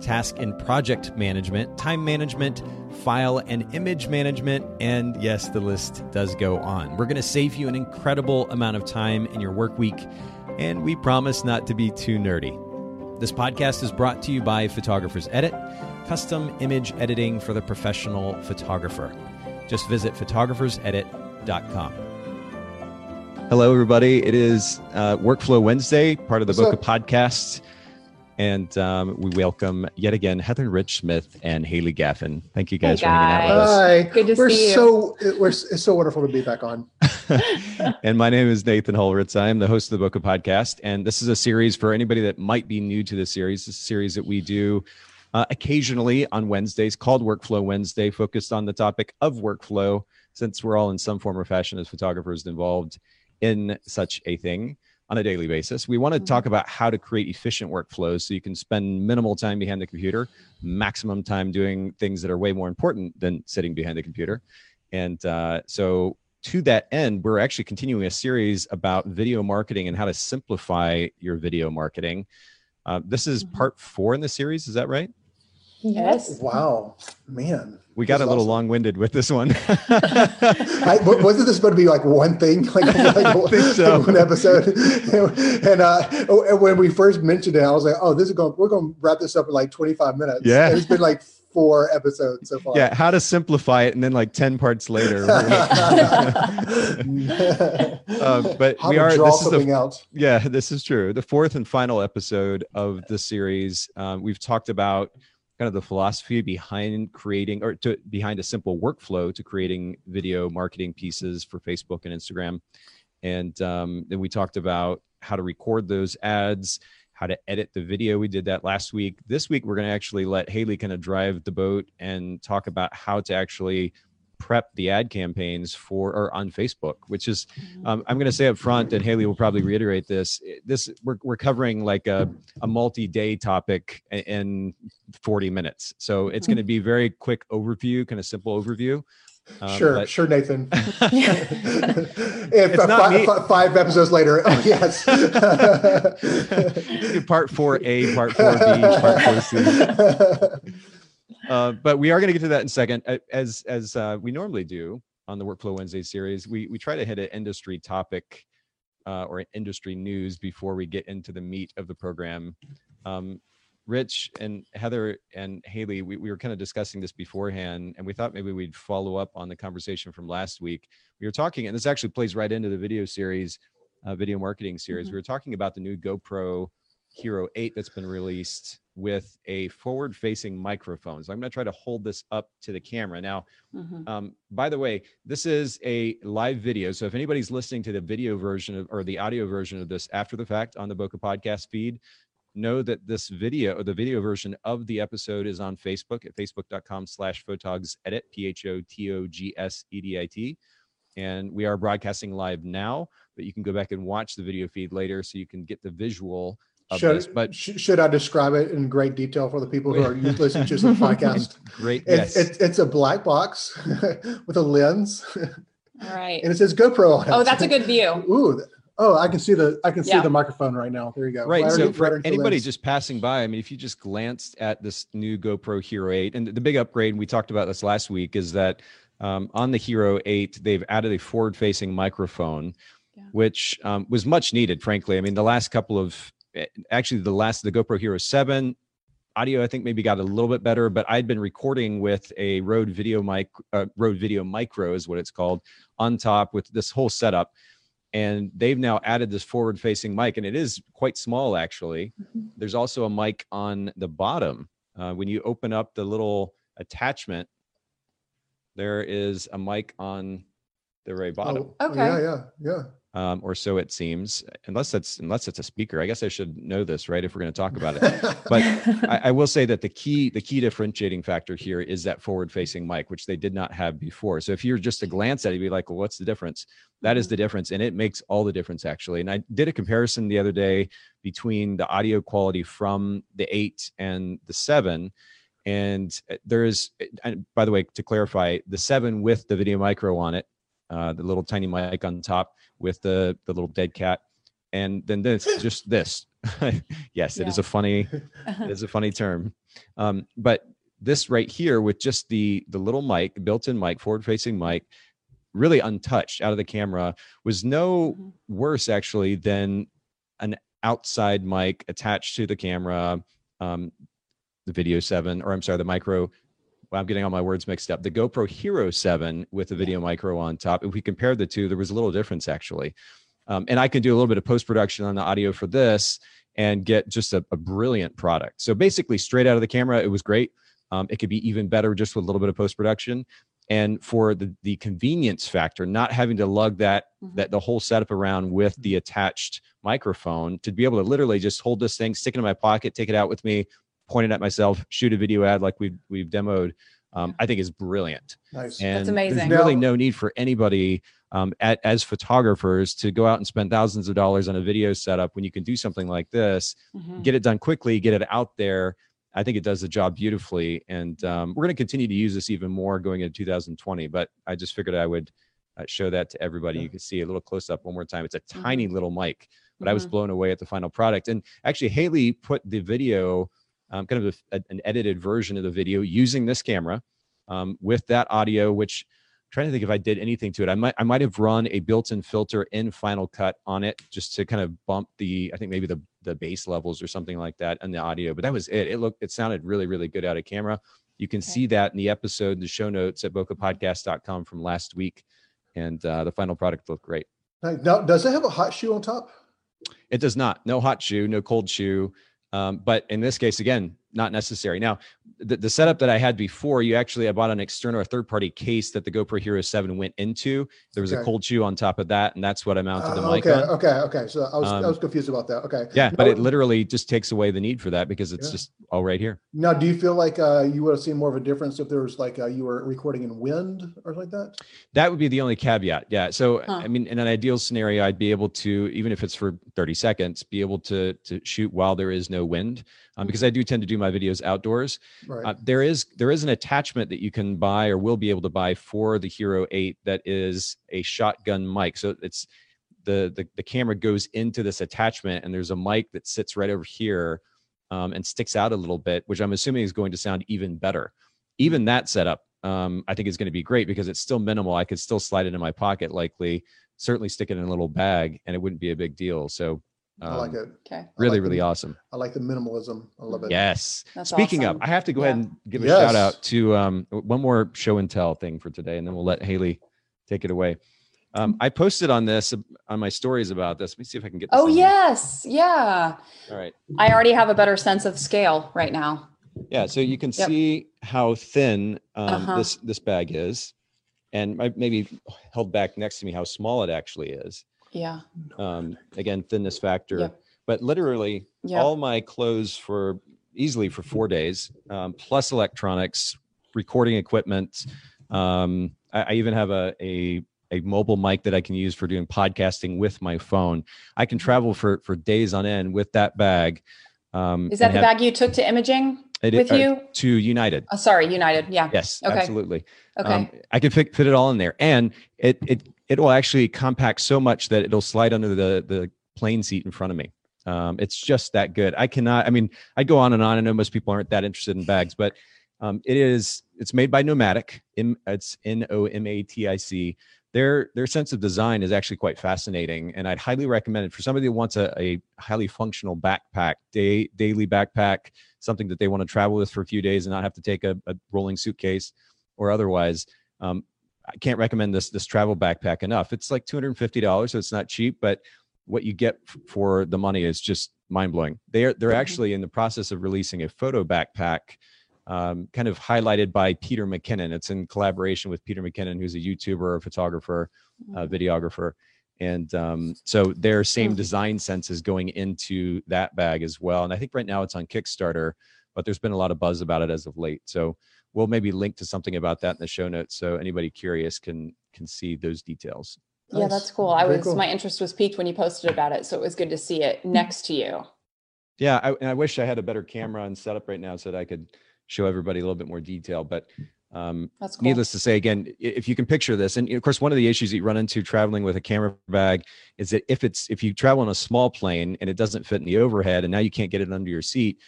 task and project management, time management, file and image management, and yes, the list does go on. We're going to save you an incredible amount of time in your work week, and we promise not to be too nerdy. This podcast is brought to you by Photographers Edit, custom image editing for the professional photographer. Just visit photographersedit.com. Hello, everybody. It is uh, Workflow Wednesday, part of the What's Bokeh up? podcast. And um, we welcome yet again Heather Rich Smith and Haley Gaffin. Thank you guys, hey guys. for hanging out with us. Hi. Good to we're see you. So, we're, it's so wonderful to be back on. and my name is Nathan Holritz. I am the host of the Bokeh Podcast. And this is a series for anybody that might be new to the series. This is a series that we do uh, occasionally on Wednesdays called Workflow Wednesday, focused on the topic of workflow, since we're all in some form or fashion as photographers involved in such a thing on a daily basis. We want to talk mm-hmm. about how to create efficient workflows so you can spend minimal time behind the computer, maximum time doing things that are way more important than sitting behind the computer. And uh, so, to that end, we're actually continuing a series about video marketing and how to simplify your video marketing. Uh, this is mm-hmm. part four in the series. Is that right? Yes. Wow, man. We got a little awesome. long-winded with this one. I, wasn't this supposed to be like one thing, like, like, so. like one episode? and uh, oh, when we first mentioned it, I was like, "Oh, this is going. We're going to wrap this up in like 25 minutes." Yeah, and it's been like four episodes so far. Yeah, how to simplify it, and then like 10 parts later. uh, but how we are. Draw this something is the, out. Yeah, this is true. The fourth and final episode of the series. Um, we've talked about kind of the philosophy behind creating or to behind a simple workflow to creating video marketing pieces for Facebook and Instagram. And um, then we talked about how to record those ads, how to edit the video. We did that last week. This week, we're going to actually let Haley kind of drive the boat and talk about how to actually prep the ad campaigns for or on Facebook, which is mm-hmm. um, I'm going to say up front, and Haley will probably reiterate this. This we're we're covering like a, a multi-day topic in 40 minutes, so it's going to be very quick overview, kind of simple overview. Um, sure, but, sure, Nathan. if uh, five, five episodes later, oh yes. part four A, part four B, part four C. Uh, but we are going to get to that in a second. As as uh, we normally do on the Workflow Wednesday series, we we try to hit an industry topic uh, or industry news before we get into the meat of the program. Um, Rich and Heather and Haley, we, we were kind of discussing this beforehand, and we thought maybe we'd follow up on the conversation from last week. We were talking, and this actually plays right into the video series, uh, video marketing series. Mm-hmm. We were talking about the new GoPro Hero 8 that's been released with a forward facing microphone. So I'm going to try to hold this up to the camera. Now, mm-hmm. um, by the way, this is a live video. So if anybody's listening to the video version of, or the audio version of this after the fact on the Bokeh podcast feed, know that this video or the video version of the episode is on Facebook at facebook.com slash photogs edit, P H O T O G S E D I T. And we are broadcasting live now, but you can go back and watch the video feed later so you can get the visual should, this, but sh- should I describe it in great detail for the people who are listening to the podcast? Great. It's, yes. it's, it's a black box with a lens. All right. And it says GoPro on it. Oh, that's a good view. Ooh. Oh, I can see the I can see yeah. the microphone right now. There you go. Right. so for anybody just passing by, I mean, if you just glanced at this new GoPro Hero 8, and the big upgrade, we talked about this last week, is that um, on the Hero 8, they've added a forward-facing microphone, yeah. which um, was much needed, frankly. I mean, the last couple of actually the last the GoPro Hero 7 audio I think maybe got a little bit better, but I'd been recording with a Rode Video mic, uh, Rode Video Micro is what it's called, on top with this whole setup. And they've now added this forward-facing mic, and it is quite small actually. Mm-hmm. There's also a mic on the bottom. Uh, when you open up the little attachment, there is a mic on the very bottom. Oh, okay. Yeah, yeah, yeah. Um, or so it seems. Unless that's unless it's a speaker, I guess I should know this, right? If we're going to talk about it, but I, I, will say that the key the key differentiating factor here is that forward facing mic, which they did not have before. So if you're just to glance at it, you'd be like, well, what's the difference? That is Mm-hmm. the difference, and it makes all the difference actually. And I did a comparison the other day between the audio quality from the eight and the seven. And uh, there is, and by the way, to clarify, the seven with the video micro on it, uh, the little tiny mic on top with the the little dead cat, and then this just this. yes, it is a funny, it is a funny term, um, but this right here with just the the little mic, built-in mic, forward-facing mic, really untouched out of the camera, was no Mhm. worse actually than an outside mic attached to the camera. Um, the Video 7, or I'm sorry, the micro. Well, I'm getting all my words mixed up. The GoPro Hero 7 with the video micro on top. If we compared the two, there was a little difference actually. Um, and I can do a little bit of post production on the audio for this and get just a, a brilliant product. So basically, straight out of the camera, it was great. Um, it could be even better just with a little bit of post production. And for the the convenience factor, not having to lug that Mhm. that the whole setup around with the attached microphone to be able to literally just hold this thing, stick it in my pocket, take it out with me, point it at myself, shoot a video ad like we've we've demoed. Um, I think is brilliant. nice. And amazing. there's really no need for anybody um, at, as photographers to go out and spend thousands of dollars on a video setup when you can do something like this, Mhm. get it done quickly, get it out there. I think it does the job beautifully. And um, we're going to continue to use this even more going into 2020. But I just figured I would uh, show that to everybody. Yeah. You can see a little close up one more time. It's a Mm-hmm. tiny little mic, but I was Mhm. blown away at the final product. And actually, Haley put the video, um, kind of a, an edited version of the video using this camera um, with that audio, which I'm trying to think if I did anything to it. I might I might have run a built-in filter in Final Cut on it just to kind of bump the I think maybe the the bass levels or something like that in the audio. But that was it. It looked it sounded really really good out of camera. You can Okay. see that in the episode, the show notes at bokehpodcast.com from last week, and uh, the final product looked great. Now, does it have a hot shoe on top? It does not. No hot shoe, no cold shoe. Um, but in this case, again, not necessary. Now, the, the setup that I had before, you actually, I bought an external or third party case that the GoPro Hero 7 went into. There was a cold shoe on top of that, and that's what I mounted the Uh, mic okay, on. okay, okay. So I was I Um, was confused about that. Okay. Yeah, but it literally just takes away the need for that because it's Yeah. just all right here. Now, do you feel like uh, you would have seen more of a difference if there was like uh, you were recording in wind or like that? That would be the only caveat. Yeah. So Huh. I mean, in an ideal scenario, I'd be able to, even if it's for 30 seconds, be able to to shoot while there is no wind, um, because I do tend to do my videos outdoors. Right. Uh, there is there is an attachment that you can buy or will be able to buy for the Hero 8 that is a shotgun mic. So it's the the, the camera goes into this attachment and there's a mic that sits right over here um, and sticks out a little bit, which I'm assuming is going to sound even better. Even that setup, um, I think is going to be great because it's still minimal. I could still slide it in my pocket, likely, certainly stick it in a little bag, and it wouldn't be a big deal. So I like um, it. Okay. Really, like the- really awesome. I like the minimalism. I love it. Yes. That's Speaking awesome. of, I have to go Yeah. ahead and give a Yes. shout out to um, one more show and tell thing for today, and then we'll let Haley take it away. Um, I posted on this on my stories about this. Let me see if I can get. This Oh in here. yes, yeah. All right. I already have a better sense of scale right now. Yeah. So you can Yep. see how thin um, Uh-huh. this this bag is, and maybe held back next to me how small it actually is. Yeah. Um, again, thinness factor. Yep. But literally, Yeah. all my clothes for easily for four days, um, plus electronics, recording equipment. Um, I, I even have a, a a mobile mic that I can use for doing podcasting with my phone. I can travel for for days on end with that bag. Um, Is that and the have- bag you took to imaging it- with uh, you? to United? Oh, sorry, United. Yeah. Yes, Okay. absolutely. Okay. Um, I can fit, fit it all in there, and it it it will actually compact so much that it'll slide under the the plane seat in front of me. Um, it's just that good. I cannot. I mean, I go on and on. I know most people aren't that interested in bags, but um, it is. It's made by Nomatic. It's N O M A T I C. Their their sense of design is actually quite fascinating, and I'd highly recommend it for somebody who wants a, a highly functional backpack, day daily backpack, something that they want to travel with for a few days and not have to take a, a rolling suitcase or otherwise. Um, I can't recommend this this travel backpack enough. It's like two hundred and fifty dollars, so it's not cheap, but what you get for the money is just mind blowing. They're they're Mhm. actually in the process of releasing a photo backpack, um, kind of highlighted by Peter McKinnon. It's in collaboration with Peter McKinnon, who's a YouTuber, a photographer, a Mhm. videographer, and um, so their same Mm. design sense is going into that bag as well. And I think right now it's on Kickstarter, but there's been a lot of buzz about it as of late. So we'll maybe link to something about that in the show notes, so anybody curious can can see those details. Yeah, that's cool. I Very was cool. my interest was piqued when you posted about it, so it was good to see it next to you. Yeah, I, and I wish I had a better camera and setup right now so that I could show everybody a little bit more detail. But um, That's cool. needless to say, again, if you can picture this, and of course, one of the issues that you run into traveling with a camera bag is that if it's if you travel on a small plane and it doesn't fit in the overhead, and now you can't get it under your seat,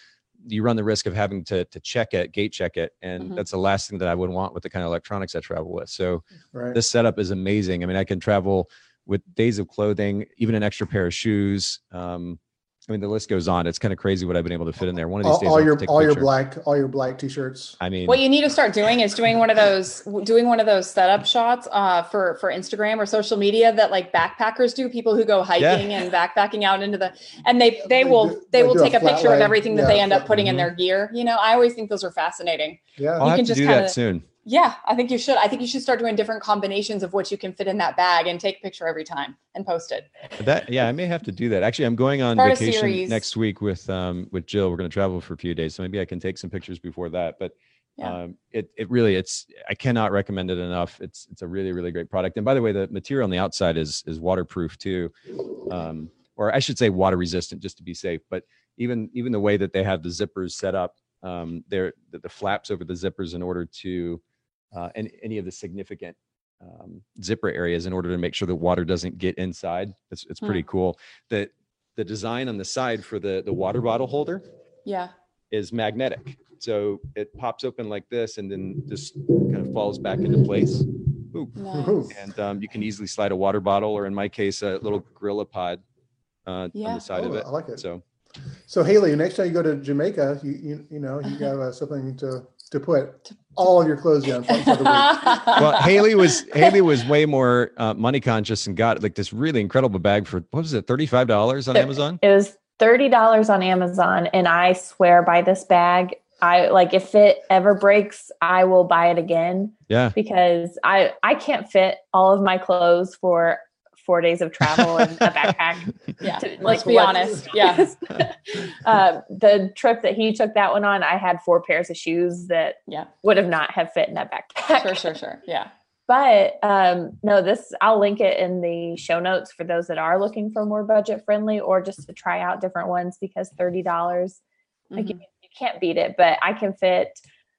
you run the risk of having to to check it, gate check it, and Mhm. that's the last thing that I would want with the kind of electronics I travel with. So Right. this setup is amazing. I mean, I can travel with days of clothing, even an extra pair of shoes. Um, I mean, the list goes on. It's kind of crazy what I've been able to fit in there. One of these all, days, all I'll your take all your black all your black t-shirts. I mean, What you need to start doing is doing one of those doing one of those setup shots uh, for for Instagram or social media that like backpackers do. People who go hiking and backpacking out into the and they they They will do- they they will do a take a flat picture of everything that Yeah, they end up putting in mhm. their gear. You know, I always think those are fascinating. Yeah. I'll you have can to just do kinda- that soon. Yeah, I think you should. I think you should start doing different combinations of what you can fit in that bag and take a picture every time and post it. That yeah, I may have to do that. Actually, I'm going on Start vacation next week with um with Jill. We're going to travel for a few days, so maybe I can take some pictures before that. But Yeah. um, it it really it's I cannot recommend it enough. It's it's a really really great product. And by the way, the material on the outside is is waterproof too, um, or I should say water resistant, just to be safe. But even even the way that they have the zippers set up, um, they're the, the flaps over the zippers in order to uh, and any of the significant um, zipper areas in order to make sure that water doesn't get inside. It's it's pretty cool. The the design on the side for the the water bottle holder Yeah. is magnetic. So it pops open like this and then just kind of falls back into place. Ooh. Woohoo. And um, you can easily slide a water bottle or in my case, a little gorilla pod uh, on Yeah. the side of Oh, it. I like it. So So Haley, next time you go to Jamaica, you you, you know you have uh, something to to put all of your clothes on for, for the week. well, Haley was Haley was way more uh, money conscious and got like this really incredible bag for what was it, thirty five dollars on It- Amazon? It was thirty dollars on Amazon, and I swear by this bag. I like if it ever breaks, I will buy it again Yeah, because I I can't fit all of my clothes for four days of travel and a backpack. yeah. To- Let's like, be what- honest. Yeah. uh, the trip that he took that one on, I had four pairs of shoes that Yeah. would have not have fit in that backpack. Sure, sure, sure. Yeah. But um, no, this I'll link it in the show notes for those that are looking for more budget friendly or just to try out different ones because thirty dollars like Mhm. you, you can't beat it. But I can fit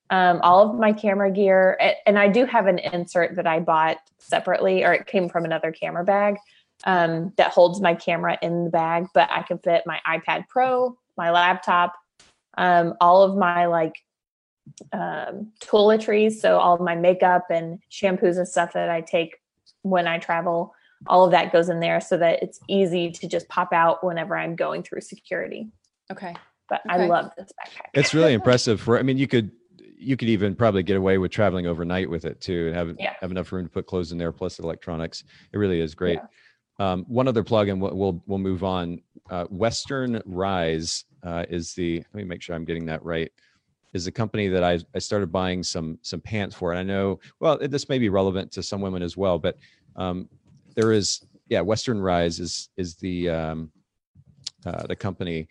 um, all of my camera gear, and I do have an insert that I bought separately, or it came from another camera bag um, that holds my camera in the bag. But I can fit my iPad Pro, my laptop, um, all of my like um, toiletries, so all of my makeup and shampoos and stuff that I take when I travel. All of that goes in there so that it's easy to just pop out whenever I'm going through security. Okay. But I love this backpack. it's really impressive. For I mean, you could you could even probably get away with traveling overnight with it too, and have Yeah. have enough room to put clothes in there plus electronics. It really is great. Um, one other plug, and we'll we'll, we'll move on. Uh, Western Rise uh, is the. Let me make sure I'm getting that right. Is a company that I I started buying some some pants for, and I know well this may be relevant to some women as well, but um, there is yeah Western Rise is is the um, uh, the company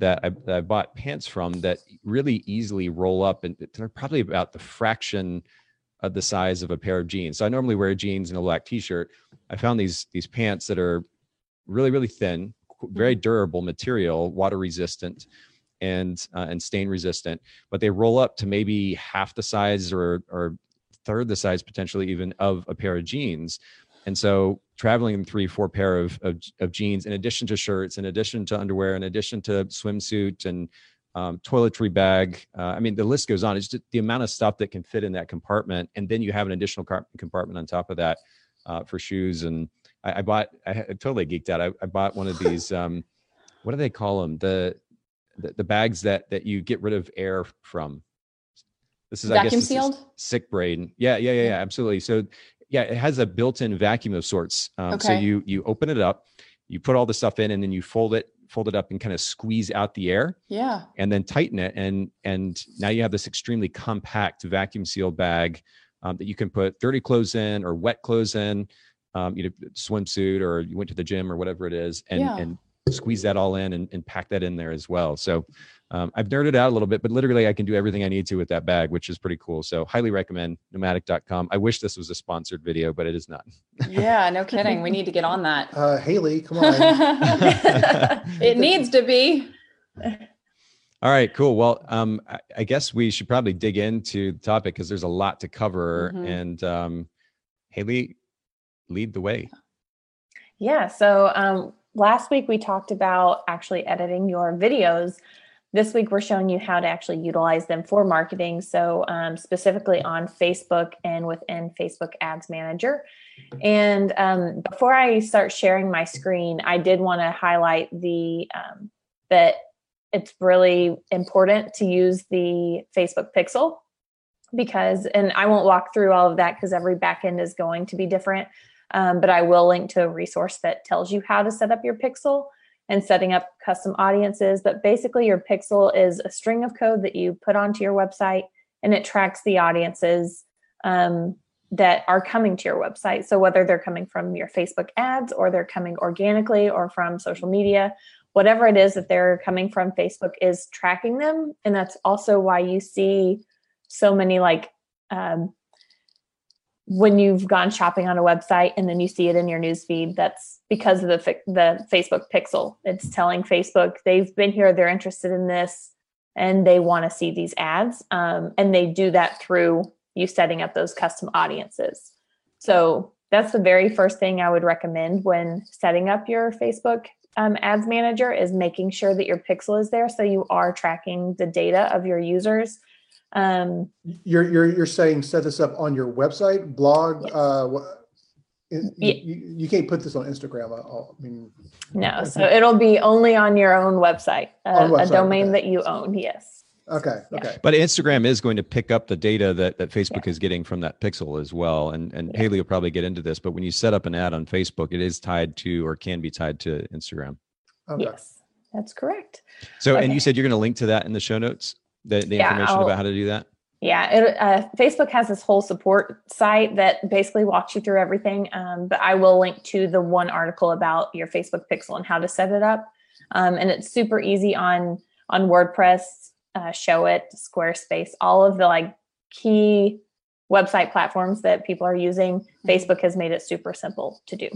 that I, that I bought pants from that really easily roll up and they're probably about the fraction of the size of a pair of jeans. So I normally wear jeans and a black t-shirt. I found these these pants that are really really thin, very durable material, water resistant and uh, and stain resistant, but they roll up to maybe half the size or or third the size potentially even of a pair of jeans. And so traveling in three, four pair of, of, of jeans, in addition to shirts, in addition to underwear, in addition to swimsuit and um, toiletry bag. Uh, I mean, the list goes on. It's just the amount of stuff that can fit in that compartment. And then you have an additional car- compartment on top of that uh, for shoes. And I, I bought, I, I totally geeked out. I, I bought one of these, um, what do they call them? The, the, the bags that, that you get rid of air from. This is, I guess, Vacuum sealed? sick brain. Yeah, yeah, Yeah. yeah, absolutely. So yeah, it has a built-in vacuum of sorts. Um, So you you open it up, you put all the stuff in, and then you fold it fold it up and kind of squeeze out the air, Yeah. and then tighten it, and and now you have this extremely compact vacuum sealed bag um, that you can put dirty clothes in or wet clothes in. um, you know, swimsuit or you went to the gym or whatever it is, and Yeah. and squeeze that all in and, and pack that in there as well. So um, I've nerded out a little bit, but literally I can do everything I need to with that bag, which is pretty cool. So highly recommend nomatic.com. I wish this was a sponsored video, but it is not. Yeah, no kidding. We need to get on that. Uh, Haley, come on. it needs to be. All right, cool. Well, um, I, I guess we should probably dig into the topic because there's a lot to cover. Mhm. And um, Haley, lead the way. Yeah. So um, last week we talked about actually editing your videos. This week we're showing you how to actually utilize them for marketing. So um, specifically on Facebook and within Facebook Ads Manager. And um, before I start sharing my screen, I did want to highlight the um, that it's really important to use the Facebook Pixel because, and I won't walk through all of that because every backend is going to be different. Um, but I will link to a resource that tells you how to set up your pixel and setting up custom audiences. But basically, your pixel is a string of code that you put onto your website and it tracks the audiences um, that are coming to your website. So, whether they're coming from your Facebook ads or they're coming organically or from social media, whatever it is that they're coming from, Facebook is tracking them. And that's also why you see so many like, um, when you've gone shopping on a website and then you see it in your news feed that's because of the the Facebook pixel. It's telling Facebook they've been here they're interested in this and they want to see these ads um, and they do that through you setting up those custom audiences. So that's the very first thing I would recommend when setting up your Facebook um, ads manager is making sure that your pixel is there so you are tracking the data of your users um, You're you're you're saying set this up on your website, blog. Yes. Uh, wha- you, Ye- you, you can't put this on Instagram. I, I mean, No, so it'll be only on your own website, uh, On a domain okay. that you own. Yes. okay, Yeah. okay. But Instagram is going to pick up the data that, that Facebook is getting from that pixel as well. And and Yeah. Haley will probably get into this, but when you set up an ad on Facebook, it is tied to or can be tied to Instagram. okay. Yes, that's correct. So and you said you're going to link to that in the show notes, the, the Yeah, information I'll- about how to do that. Yeah, it, uh, Facebook has this whole support site that basically walks you through everything. Um, but I will link to the one article about your Facebook pixel and how to set it up. Um, and it's super easy on on WordPress, uh, Showit, Squarespace, all of the like key website platforms that people are using. Facebook has made it super simple to do.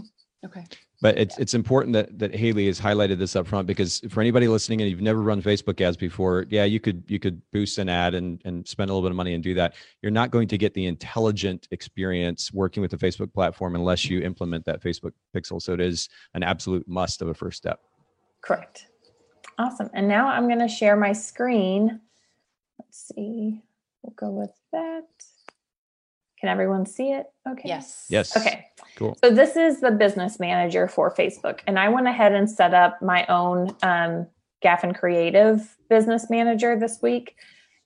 Okay. But it's it's important that that Haley has highlighted this up front because for anybody listening and you've never run Facebook ads before, yeah, you could you could boost an ad and and spend a little bit of money and do that. You're not going to get the intelligent experience working with the Facebook platform unless you implement that Facebook pixel. So it is an absolute must of a first step. Correct. Awesome. And now I'm going to share my screen. Let's see. We'll go with that. Can everyone see it? Okay. Yes. Yes. Okay. Cool. So this is the business manager for Facebook. And I went ahead and set up my own um, Gaffin Creative business manager this week.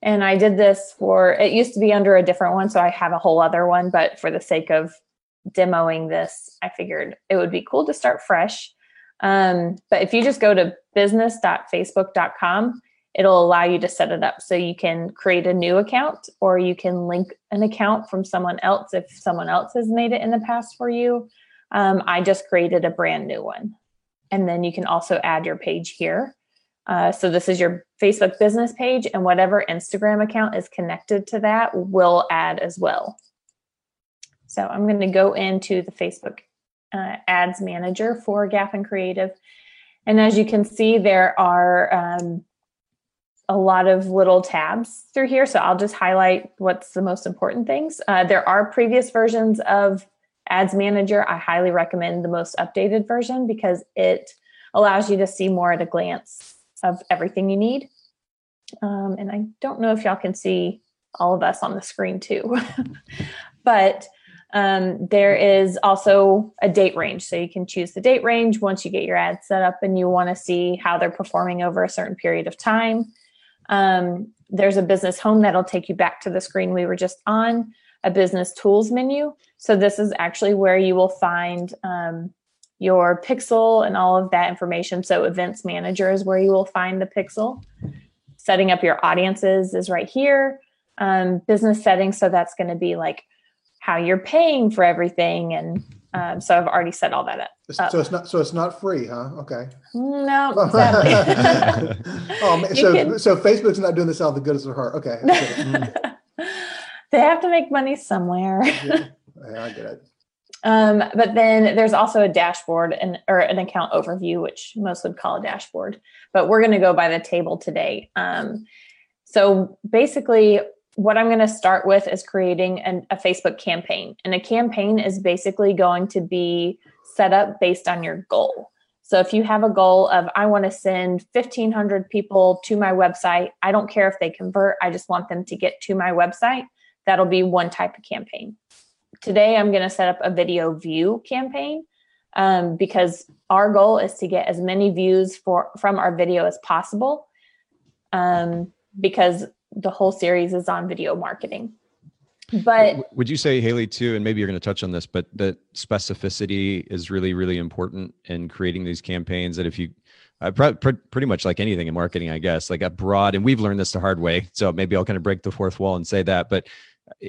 And I did this for, it used to be under a different one. So I have a whole other one. But for the sake of demoing this, I figured it would be cool to start fresh. Um, but if you just go to business.facebook.com, it'll allow you to set it up so you can create a new account or you can link an account from someone else if someone else has made it in the past for you. Um, I just created a brand new one. And then you can also add your page here. Uh, so this is your Facebook business page, and whatever Instagram account is connected to that will add as well. So I'm going to go into the Facebook uh, ads manager for Gaffin Creative. And as you can see, there are um, a lot of little tabs through here. So I'll just highlight what's the most important things. Uh, there are previous versions of Ads Manager. I highly recommend the most updated version because it allows you to see more at a glance of everything you need. Um, and I don't know if y'all can see all of us on the screen too, but um, there is also a date range. So you can choose the date range once you get your ad set up and you want to see how they're performing over a certain period of time. Um, there's a business home that'll take you back to the screen we were just on, a business tools menu. So this is actually where you will find um, your pixel and all of that information. So events manager is where you will find the pixel. Setting up your audiences is right here. Um, business settings, so that's going to be like how you're paying for everything and Um, so I've already set all that up. So it's not so it's not free, huh? Okay. No, sadly. oh, man, so can- so Facebook's not doing this out of the goodness of her heart. Okay. I they have to make money somewhere. Yeah, I get it. Um, but then there's also a dashboard and or an account overview, which most would call a dashboard. But we're going to go by the table today. Um, so basically, what I'm going to start with is creating an, a Facebook campaign, and a campaign is basically going to be set up based on your goal. So if you have a goal of I want to send 1500 people to my website, I don't care if they convert, I just want them to get to my website, that'll be one type of campaign today i'm going to set up a video view campaign um, because our goal is to get as many views for from our video as possible um, because the whole series is on video marketing. But would you say haley too and maybe you're going to touch on this but that specificity is really really important in creating these campaigns that if you uh, pr- pr- pretty much like anything in marketing i guess like a broad and we've learned this the hard way so maybe i'll kind of break the fourth wall and say that but uh,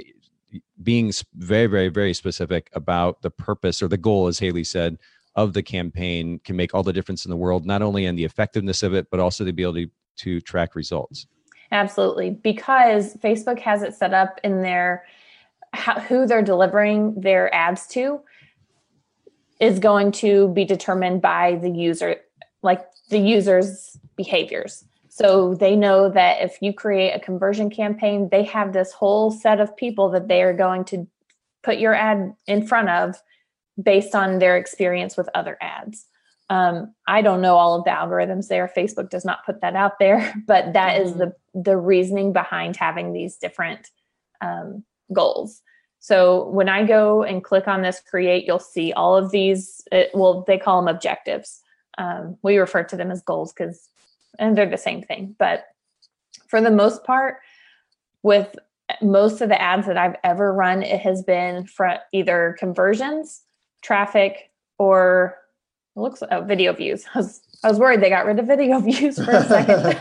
being very very very specific about the purpose or the goal as haley said of the campaign can make all the difference in the world not only in the effectiveness of it but also the ability to track results Absolutely, because Facebook has it set up in their how, who they're delivering their ads to is going to be determined by the user, like the user's behaviors. So they know that if you create a conversion campaign, they have this whole set of people that they are going to put your ad in front of based on their experience with other ads. Um, I don't know all of the algorithms there. Facebook does not put that out there, but that is Mhm. the the reasoning behind having these different um, goals. So when I go and click on this create, you'll see all of these. It, well, they call them objectives. Um, we refer to them as goals because, and they're the same thing. But for the most part, with most of the ads that I've ever run, it has been for either conversions, traffic, or it looks oh, video views. I was, I was worried they got rid of video views for a second.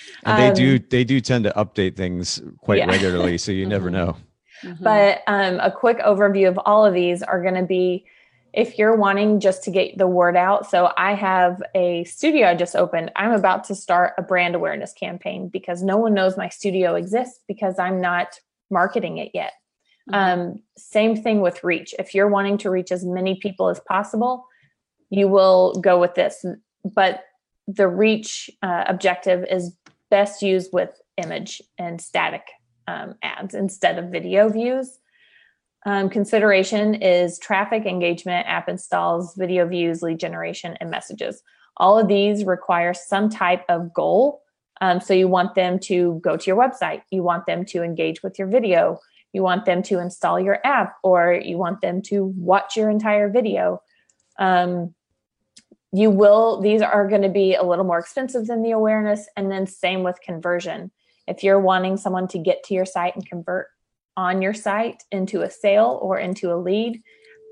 and they Um, do they do tend to update things quite Yeah. regularly so you never Mhm. know Mhm. But um, a quick overview of all of these are going to be if you're wanting just to get the word out. So I have a studio I just opened. I'm about to start a brand awareness campaign because no one knows my studio exists because I'm not marketing it yet. Mhm. Um, same thing with reach. If you're wanting to reach as many people as possible, you will go with this. But the reach uh, objective is best used with image and static um, ads instead of video views. Um, consideration is traffic engagement, app installs, video views, lead generation, and messages. All of these require some type of goal. Um, so you want them to go to your website, you want them to engage with your video, you want them to install your app, or you want them to watch your entire video. Um, you will, these are going to be a little more expensive than the awareness. And then same with conversion. If you're wanting someone to get to your site and convert on your site into a sale or into a lead,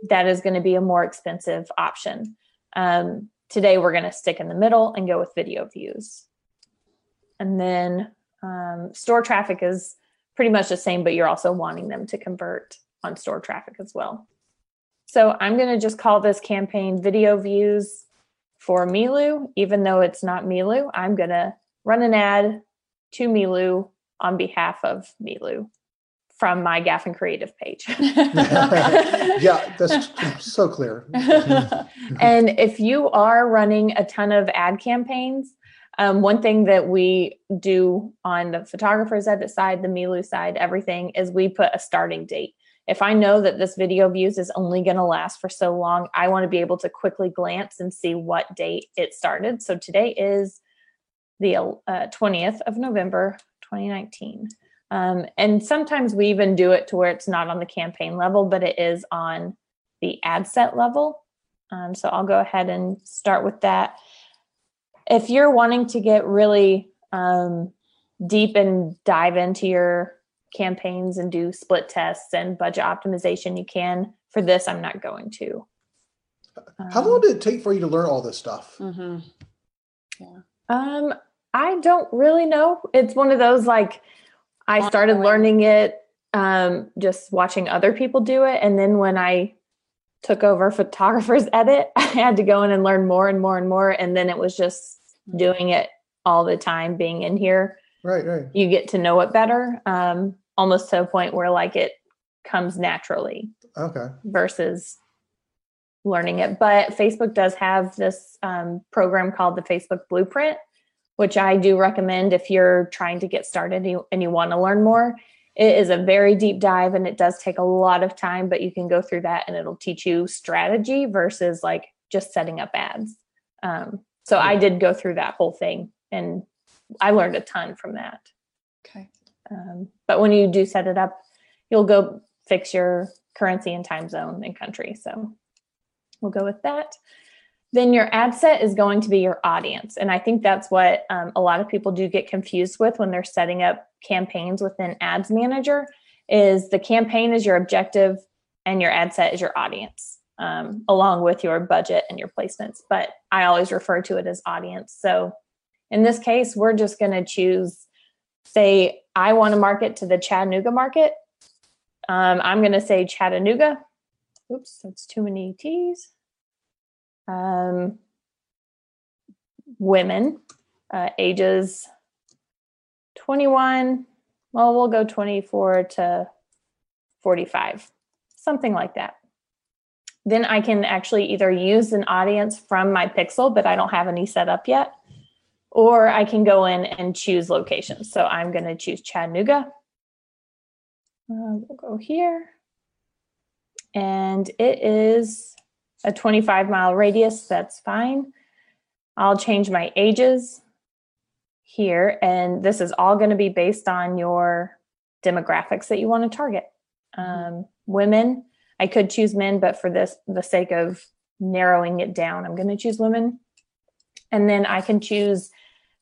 that is going to be a more expensive option. Um, today, we're going to stick in the middle and go with video views. And then um, store traffic is pretty much the same, but you're also wanting them to convert on store traffic as well. So I'm going to just call this campaign video views for Milu, even though it's not Milu. I'm going to run an ad to Milu on behalf of Milu from my Gaffin Creative page. yeah, that's so clear. and if you are running a ton of ad campaigns, um, one thing that we do on the photographer's edit side, the Milu side, everything is we put a starting date. If I know that this video views is only going to last for so long, I want to be able to quickly glance and see what date it started. So today is the uh, 20th of November, 2019. Um, and sometimes we even do it to where it's not on the campaign level, but it is on the ad set level. Um, so I'll go ahead and start with that. If you're wanting to get really um, deep and dive into your campaigns and do split tests and budget optimization, you can. For this, I'm not going to. How long did it take for you to learn all this stuff? Mhm. Um, I don't really know. It's one of those like I started learning it um just watching other people do it and then when I took over photographer's edit, I had to go in and learn more and more and more. And then it was just doing it all the time, being in here. Right, right. You get to know it better, um, almost to a point where like it comes naturally Okay. versus learning it. But Facebook does have this um, program called the Facebook Blueprint, which I do recommend if you're trying to get started and you, and you want to learn more. It is a very deep dive and it does take a lot of time, but you can go through that and it'll teach you strategy versus like just setting up ads. Um, so I did go through that whole thing and I learned a ton from that. Okay. Um, but when you do set it up, you'll go fix your currency and time zone and country. So we'll go with that. Then your ad set is going to be your audience. And I think that's what um, a lot of people do get confused with when they're setting up campaigns within Ads Manager is the campaign is your objective and your ad set is your audience, um, along with your budget and your placements. But I always refer to it as audience. So in this case, we're just going to choose, say, I want to market to the Chattanooga market. Um, I'm going to say Chattanooga. Oops, that's too many T's. Um, women, uh, ages 21. Well, we'll go 24 to 45, something like that. Then I can actually either use an audience from my pixel, but I don't have any set up yet, or I can go in and choose locations. So I'm going to choose Chattanooga. Uh, we'll go here. And it is a 25 mile radius. That's fine. I'll change my ages here. And this is all going to be based on your demographics that you want to target. Um, women, I could choose men, but for this, the sake of narrowing it down, I'm going to choose women. And then I can choose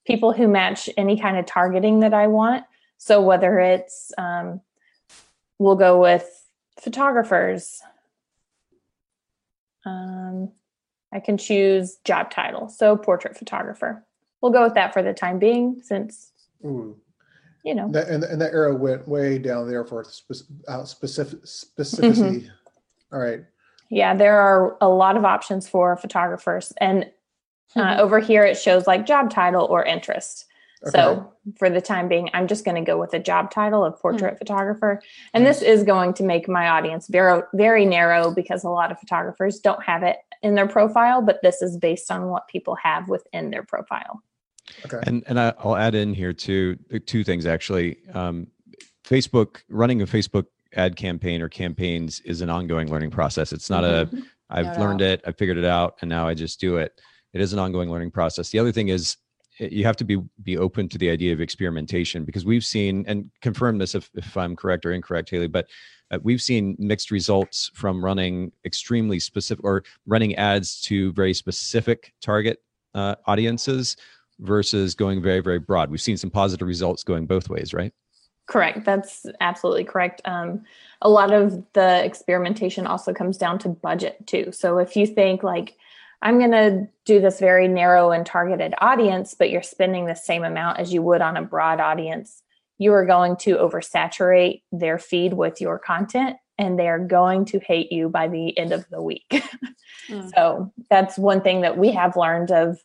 people who match any kind of targeting that I want. So whether it's, um, we'll go with photographers. Um, I can choose job title, so portrait photographer. We'll go with that for the time being, since Ooh. you know. That, and, and that arrow went way down there for spec- uh, specific specificity. All right. Yeah, there are a lot of options for photographers, and uh, Mhm. over here it shows like job title or interest. Okay. So for the time being, I'm just going to go with a job title of portrait photographer. And this is going to make my audience very, very narrow because a lot of photographers don't have it in their profile, but this is based on what people have within their profile. Okay. And and I, I'll add in here too uh, two things actually. Um, Facebook running a Facebook ad campaign or campaigns is an ongoing learning process. It's not a I've Not at learned all. it, I figured it out, and now I just do it. It is an ongoing learning process. The other thing is eh, you have to be be open to the idea of experimentation because we've seen and confirm this if, if I'm correct or incorrect, Haley, but uh, we've seen mixed results from running extremely specific or running ads to very specific target uh, audiences versus going very very broad. We've seen some positive results going both ways, right? Correct. That's absolutely correct. Um, a lot of the experimentation also comes down to budget too. So if you think like, I'm going to do this very narrow and targeted audience, but you're spending the same amount as you would on a broad audience, you are going to oversaturate their feed with your content and they are going to hate you by the end of the week. Mm. So that's one thing that we have learned of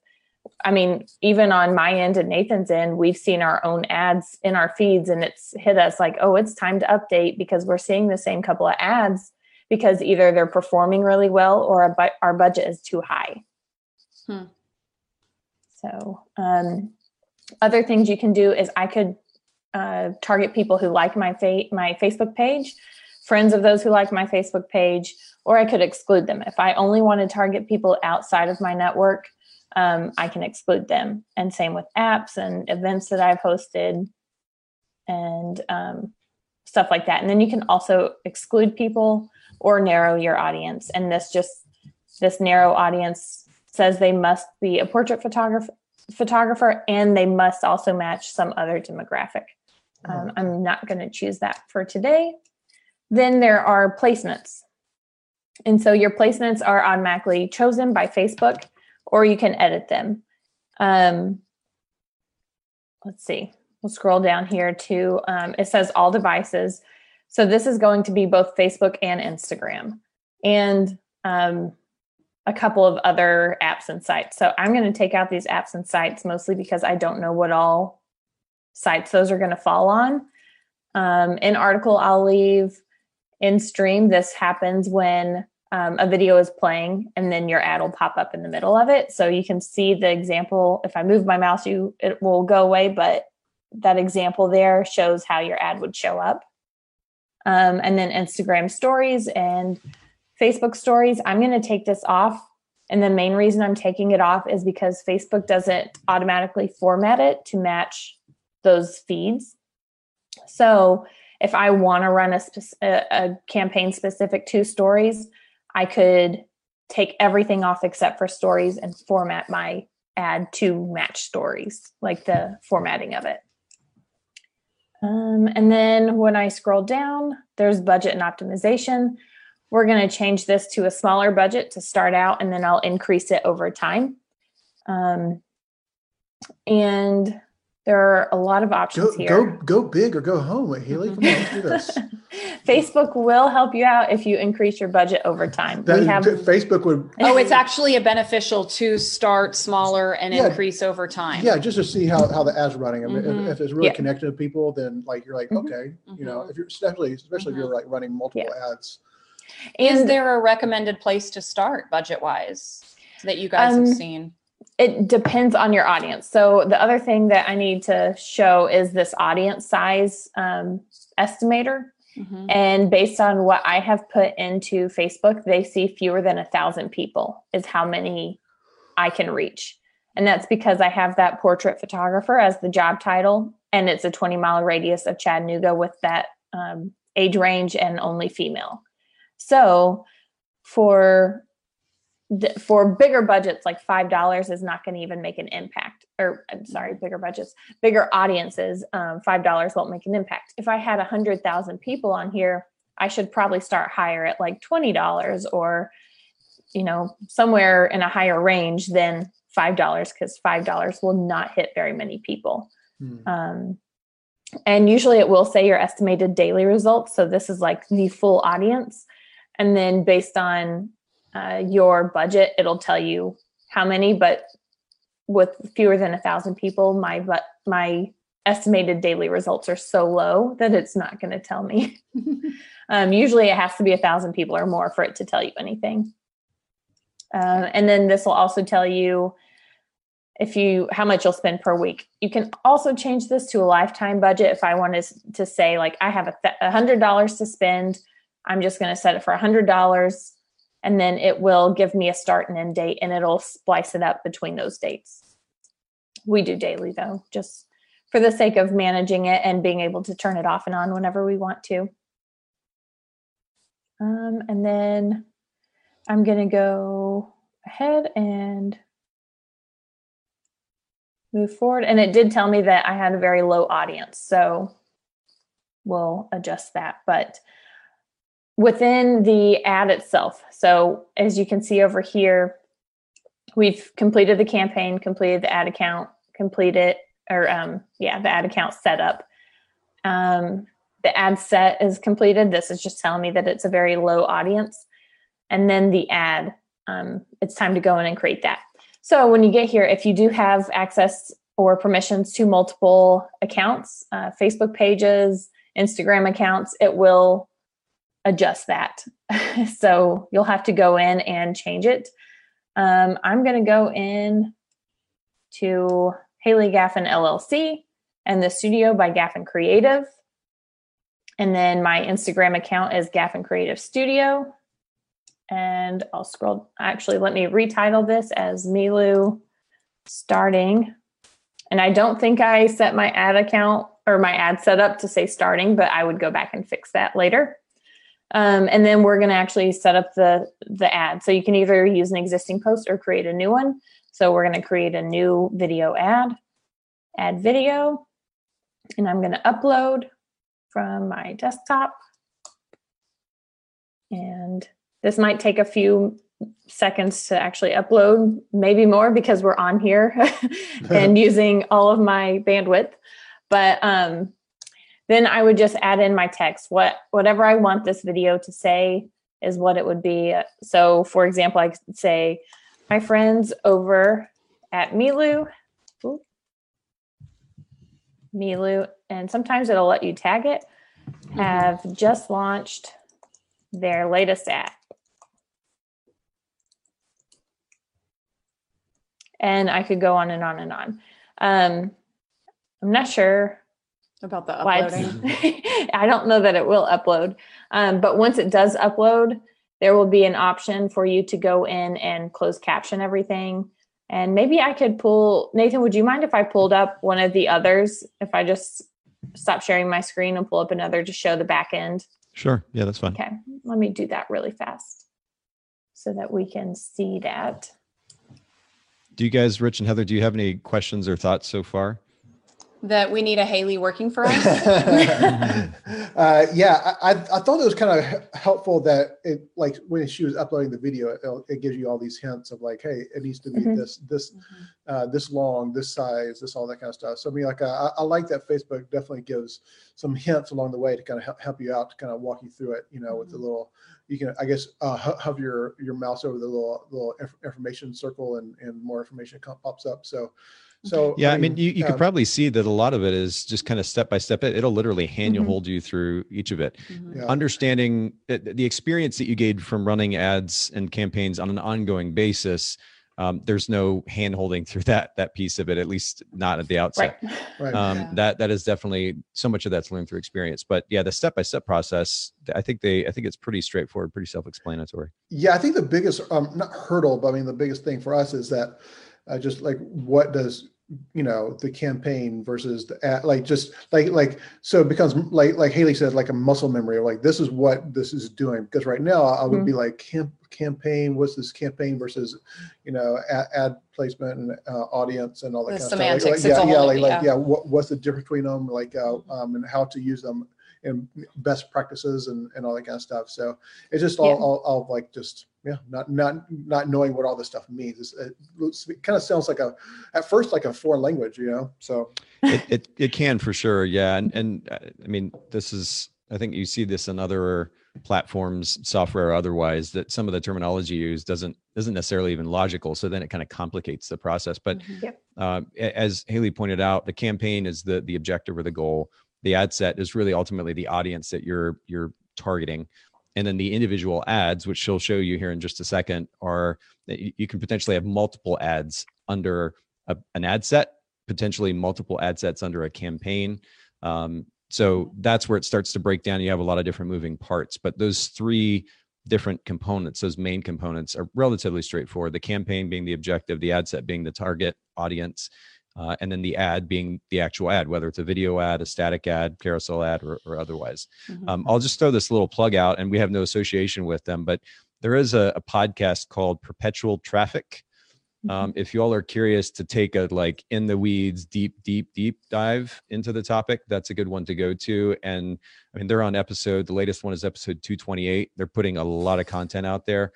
I mean, even on my end and Nathan's end, we've seen our own ads in our feeds and it's hit us like, oh, it's time to update because we're seeing the same couple of ads because either they're performing really well or our, bu- our budget is too high. Hmm. So, um, other things you can do is I could uh, target people who like my fa- my Facebook page, friends of those who like my Facebook page, or I could exclude them. If I only want to target people outside of my network, um, I can exclude them. And same with apps and events that I've hosted and um, stuff like that. And then you can also exclude people or narrow your audience. And this just this narrow audience says they must be a portrait photographer photographer and they must also match some other demographic. Um, I'm not going to choose that for today. Then there are placements. And so your placements are automatically chosen by Facebook or you can edit them. Um, let's see, we'll scroll down here to um, it says all devices. So this is going to be both Facebook and Instagram. And um, a couple of other apps and sites. So I'm going to take out these apps and sites mostly because I don't know what all sites those are going to fall on. Um, in article, I'll leave in stream. This happens when um, a video is playing and then your ad will pop up in the middle of it. So you can see the example. If I move my mouse, you it will go away, but that example there shows how your ad would show up. Um, and then Instagram stories and Facebook stories. I'm going to take this off. And the main reason I'm taking it off is because Facebook doesn't automatically format it to match those feeds. So if I want to run a, a, campaign specific to stories, I could take everything off except for stories and format my ad to match stories, like the formatting of it. Um, and then when I scroll down, there's budget and optimization. We're going to change this to a smaller budget to start out, and then I'll increase it over time. Um, and there are a lot of options go, here. Go go big or go home. Wait, Haley, come on, let's do this. Facebook will help you out if you increase your budget over time. That, we have Facebook would. Oh, it's actually a beneficial to start smaller and yeah, increase over time. Yeah, just to see how, how the ads are running. I mean, mm-hmm. if, if, it's really yeah. connected to people, then like you're like mm-hmm. okay, mm-hmm. you know, if you're especially especially if you're mm-hmm. like running multiple yeah. ads. Is there a recommended place to start budget wise that you guys um, have seen? It depends on your audience. So the other thing that I need to show is this audience size um, estimator. Mm-hmm. And based on what I have put into Facebook, they see fewer than a thousand people is how many I can reach. And that's because I have that portrait photographer as the job title, and it's a 20 mile radius of Chattanooga with that um, age range and only female. So for for bigger budgets like five dollars is not going to even make an impact or i'm sorry bigger budgets bigger audiences um, five dollars won't make an impact. If i had a hundred thousand people on here i should probably start higher at like twenty dollars or you know somewhere in a higher range than five dollars because five dollars will not hit very many people. Hmm. um, and usually it will say your estimated daily results so this is like the full audience. And then based on uh, your budget, it'll tell you how many. But with fewer than a thousand people, my but my estimated daily results are so low that it's not going to tell me. um, usually, it has to be a thousand people or more for it to tell you anything. Uh, and then this will also tell you if you how much you'll spend per week. You can also change this to a lifetime budget. If I wanted to say like I have a hundred dollars to spend, I'm just going to set it for a hundred dollars and then it will give me a start and end date and it'll splice it up between those dates. We do daily though, just for the sake of managing it and being able to turn it off and on whenever we want to. Um, and then I'm going to go ahead and move forward. And it did tell me that I had a very low audience. So we'll adjust that. But within the ad itself. So as you can see over here, we've completed the campaign, completed the ad account, completed or um, yeah, the ad account setup. Um, the ad set is completed. This is just telling me that it's a very low audience. And then the ad, um, it's time to go in and create that. So when you get here, if you do have access or permissions to multiple accounts, uh, Facebook pages, Instagram accounts, it will adjust that. so you'll have to go in and change it. Um, I'm going to go in to Haley Gaffin LLC and the studio by Gaffin Creative. And then my Instagram account is Gaffin Creative Studio. And I'll scroll. Actually, let me retitle this as Milu starting. And I don't think I set my ad account or my ad setup to say starting, but I would go back and fix that later. Um, and then we're going to actually set up the the ad. So you can either use an existing post or create a new one. So we're going to create a new video ad, add video, and I'm going to upload from my desktop. And this might take a few seconds to actually upload, maybe more because we're on here and using all of my bandwidth. But um, then I would just add in my text, what whatever I want this video to say. is what it would be. So, for example, I could say, my friends over at Milu, ooh, Milu, and sometimes it'll let you tag it, have just launched their latest app. And I could go on and on and on. Um, I'm not sure about the uploading. I don't know that it will upload. Um, but once it does upload, there will be an option for you to go in and close caption everything. And maybe I could pull Nathan, would you mind if I pulled up one of the others? If I just stop sharing my screen and pull up another to show the back end? Sure. Yeah, that's fine. Okay, let me do that really fast so that we can see that. Do you guys, Rich and Heather, do you have any questions or thoughts so far? That we need a Haley working for us. uh, yeah, I, I thought it was kind of helpful that it like when she was uploading the video, it, it gives you all these hints of like, hey, it needs to be Mhm. this this uh, this long, this size, this all that kind of stuff. So I mean, like I, I like that Facebook definitely gives some hints along the way to kind of help, help you out to kind of walk you through it. You know, with the little you can I guess uh, hover your your mouse over the little little inf- information circle and and more information pops up. So. So Yeah, I mean, you, you um, could probably see that a lot of it is just kind of step by step. It, it'll literally hand you Mhm. hold you through each of it. Mhm. yeah. Understanding that the experience that you gained from running ads and campaigns on an ongoing basis, um, there's no hand holding through that that piece of it, at least not at the outset. Right. right. um, Yeah. that that is definitely so much of that's learned through experience but yeah the step-by-step process i think they i think it's pretty straightforward pretty self-explanatory Yeah, I think the biggest, um, not hurdle, but I mean, the biggest thing for us is that uh, just like what does, you know, the campaign versus the ad, like just like, like, so it becomes like, like Haley said, like a muscle memory of like, this is what this is doing. Because right now I would be like, camp, campaign, what's this campaign versus, you know, ad, ad placement and uh, audience and all that The kind of stuff. Like- semantics, like, it's yeah, a yeah, like, like, yeah. yeah, what, what's the difference between them? Like, uh, um, and how to use them and best practices and, and all that kind of stuff. So it's just all, Yeah. all, all like just yeah, not not not knowing what all this stuff means. It's, it, looks- it kind of sounds like a at first like a foreign language, you know. So it, it it can for sure yeah and and uh, i mean this is i think you see this in other platforms software or otherwise that some of the terminology used doesn't isn't necessarily even logical so then it kind of complicates the process but Mhm. Yep. uh, as haley pointed out the campaign is the the objective or the goal the ad set is really ultimately the audience that you're you're targeting. And then the individual ads which she'll show you here in just a second are you can potentially have multiple ads under a, an ad set potentially multiple ad sets under a campaign. Um, so that's where it starts to break down. You have a lot of different moving parts but those three different components those main components are relatively straightforward. The campaign being the objective the ad set being the target audience uh, and then the ad being the actual ad whether it's a video ad a static ad carousel ad or, or otherwise Mhm. um, I'll just throw this little plug out, and we have no association with them, but there is a, a podcast called Perpetual Traffic. Um, if you all are curious to take a like in the weeds, deep, deep, deep dive into the topic, that's a good one to go to. And I mean, they're on episode. The latest one is episode 228. They're putting a lot of content out there,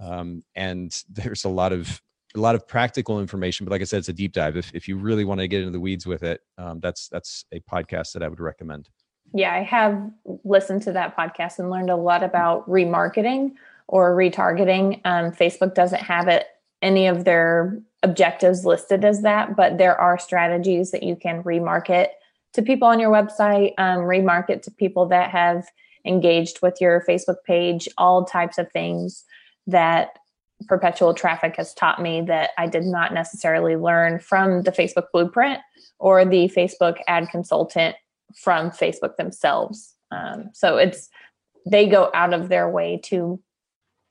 um, and there's a lot of a lot of practical information. But like I said, it's a deep dive. If if you really want to get into the weeds with it, um, that's that's a podcast that I would recommend. Yeah, I have listened to that podcast and learned a lot about remarketing or retargeting. Um, Facebook doesn't have it any of their objectives listed as that, but there are strategies that you can remarket to people on your website, um, remarket to people that have engaged with your Facebook page, all types of things that perpetual traffic has taught me that I did not necessarily learn from the Facebook blueprint or the Facebook ad consultant from Facebook themselves. Um, so it's they go out of their way to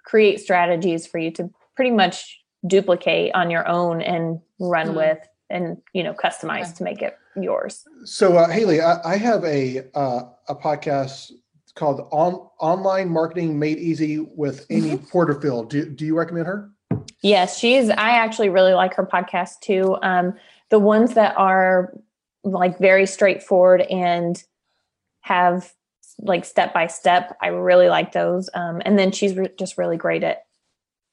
create strategies for you to pretty much duplicate on your own and run Hmm. with and you know customize Okay. to make it yours. so uh, Haley, I, I have a uh, a podcast called on online marketing made easy with Amy Porterfield. Do do you recommend her? Yes, she's I actually really like her podcast too. Um, the ones that are like very straightforward and have like step by step, I really like those. Um, and then she's re- just really great at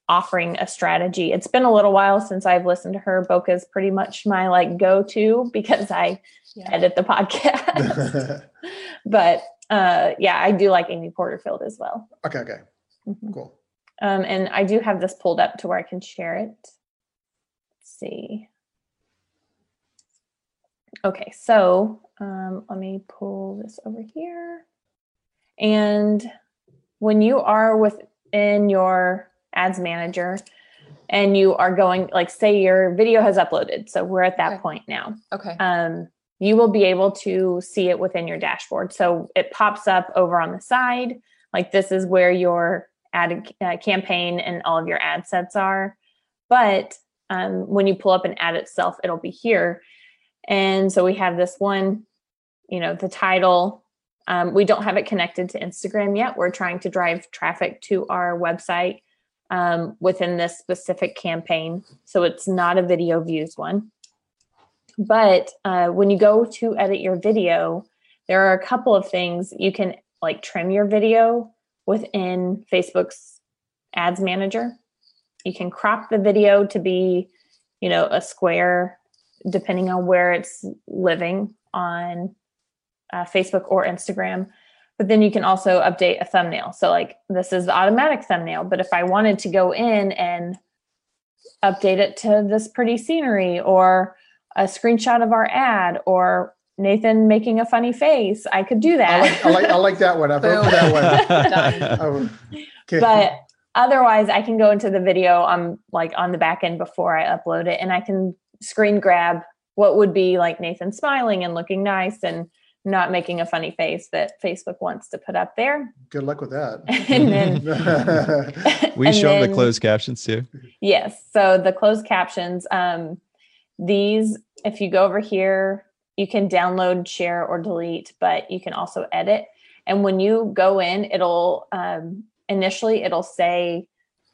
offering a strategy. It's been a little while since I've listened to her. Bokeh is pretty much my like go to because I Yeah. edit the podcast. but uh, yeah, I do like Amy Porterfield as well. okay, okay. Mhm. Cool. Um, and I do have this pulled up to where I can share it. Let's see. Okay, so um, let me pull this over here. And when you are within your ads manager and you are going, like, say your video has uploaded, so we're at that Okay. point now Okay. um, you will be able to see it within your dashboard. So it pops up over on the side. Like this is where your ad uh, campaign and all of your ad sets are. But um, when you pull up an ad itself, it'll be here. And so we have this one, you know, the title. Um, we don't have it connected to Instagram yet. We're trying to drive traffic to our website um, within this specific campaign. So it's not a video views one. But uh, when you go to edit your video, there are a couple of things you can like trim your video within Facebook's ads manager. You can crop the video to be, you know, a square depending on where it's living on uh, Facebook or Instagram. But then you can also update a thumbnail. So, like, this is the automatic thumbnail. But if I wanted to go in and update it to this pretty scenery or a screenshot of our ad or Nathan making a funny face, I could do I that. like, I like, I like that one. I've heard for that one. Oh, okay. but otherwise I can go into the video on like on the back end before I upload it and I can screen grab what would be like Nathan smiling and looking nice and not making a funny face that Facebook wants to put up there. Good luck with that. and then we and show them the closed captions too. Yes. So the closed captions, um, these, if you go over here, you can download, share, or delete, but you can also edit. And when you go in, it'll um, initially it'll say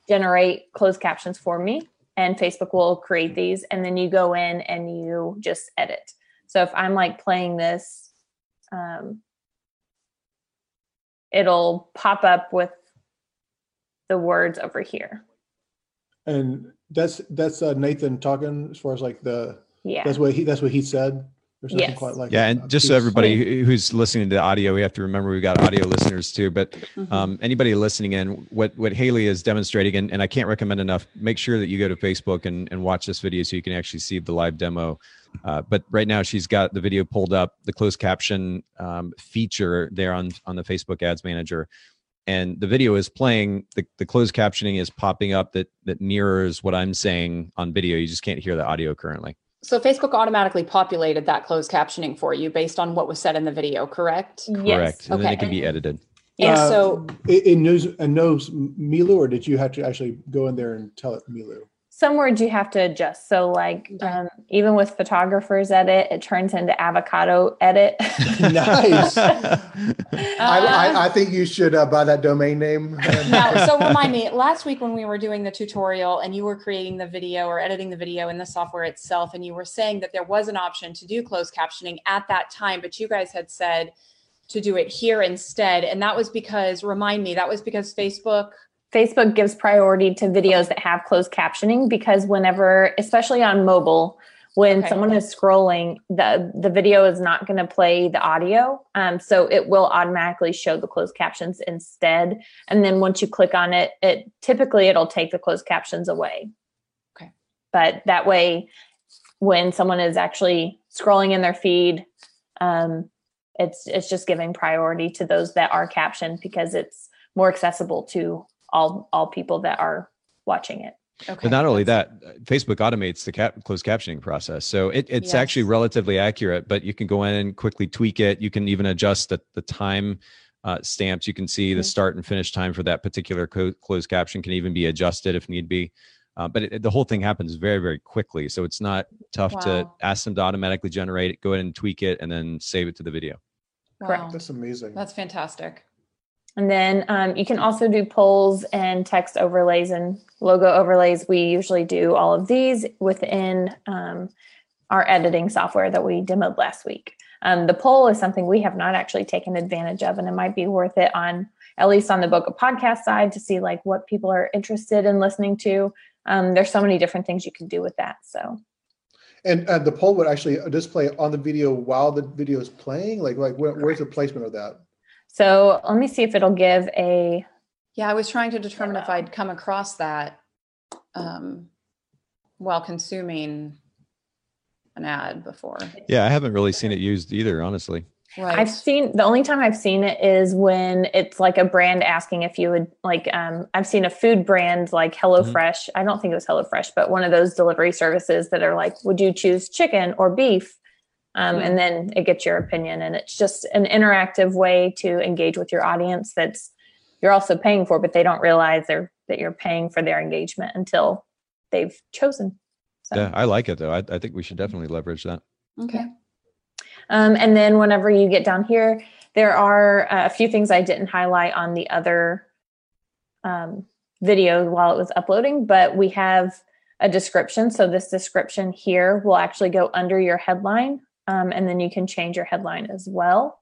generate closed captions for me, and Facebook will create these, and then you go in and you just edit. So if I'm like playing this, um, it'll pop up with the words over here. and that's that's uh, Nathan talking as far as like the Yeah. that's what he that's what he said. There's nothing Yes. quite like Yeah, a- and a just so everybody who- who's listening to the audio, we have to remember we've got audio listeners too. But Mhm. um, anybody listening in, what what Haley is demonstrating, and, and I can't recommend enough, make sure that you go to Facebook and, and watch this video so you can actually see the live demo. Uh, but right now, she's got the video pulled up, the closed caption um, feature there on on the Facebook Ads Manager, and the video is playing. the The closed captioning is popping up that that mirrors what I'm saying on video. You just can't hear the audio currently. So Facebook automatically populated that closed captioning for you based on what was said in the video, correct? Correct, and then it can be edited. Yeah. Uh, so it, it knows and knows Milu, or did you have to actually go in there and tell it Milu? Some words you have to adjust. So, like um, even with photographers edit, it turns into avocado edit. Nice. Uh, I, I, I think you should uh, buy that domain name. now, so remind me, last week when we were doing the tutorial and you were creating the video or editing the video in the software itself, and you were saying that there was an option to do closed captioning at that time, but you guys had said to do it here instead. And that was because, remind me, that was because Facebook. Facebook gives priority to videos that have closed captioning because whenever, especially on mobile, when Okay. someone is scrolling, the the video is not going to play the audio, um, so it will automatically show the closed captions instead. And then once you click on it, it typically it'll take the closed captions away. Okay. But that way, when someone is actually scrolling in their feed, um, it's it's just giving priority to those that are captioned because it's more accessible to all all people that are watching it. Okay. But not only that, Facebook automates the cap- closed captioning process. So it, it's Yes. actually relatively accurate, but you can go in and quickly tweak it. You can even adjust the, the time uh, stamps. You can see the Mhm. start and finish time for that particular co- closed caption can even be adjusted if need be. Uh, but it, the whole thing happens very, very quickly. So it's not tough to ask them to automatically generate it, go ahead and tweak it, and then save it to the video. Correct. Wow. That's amazing. That's fantastic. And then um, you can also do polls and text overlays and logo overlays. We usually do all of these within um, our editing software that we demoed last week. Um, the poll is something we have not actually taken advantage of, and it might be worth it on at least on the Bokeh podcast side to see like what people are interested in listening to. Um, there's so many different things you can do with that. So And uh, the poll would actually display on the video while the video is playing. Like, like where, where's the placement of that? So let me see if it'll give a Yeah, I was trying to determine if I'd come across that um, while consuming an ad before. Yeah, I haven't really seen it used either, honestly. Right. I've seen the only time I've seen it is when it's like a brand asking if you would like um I've seen a food brand like HelloFresh. I don't think it was HelloFresh, but one of those delivery services that are like, would you choose chicken or beef? Um, and then it gets your opinion and it's just an interactive way to engage with your audience that's you're also paying for, but they don't realize they're that you're paying for their engagement until they've chosen. So. Yeah, I like it though. I, I think we should definitely leverage that. okay. Um, and then whenever you get down here, there are uh, a few things I didn't highlight on the other um, video while it was uploading, but we have a description. So this description here will actually go under your headline, um, and then you can change your headline as well.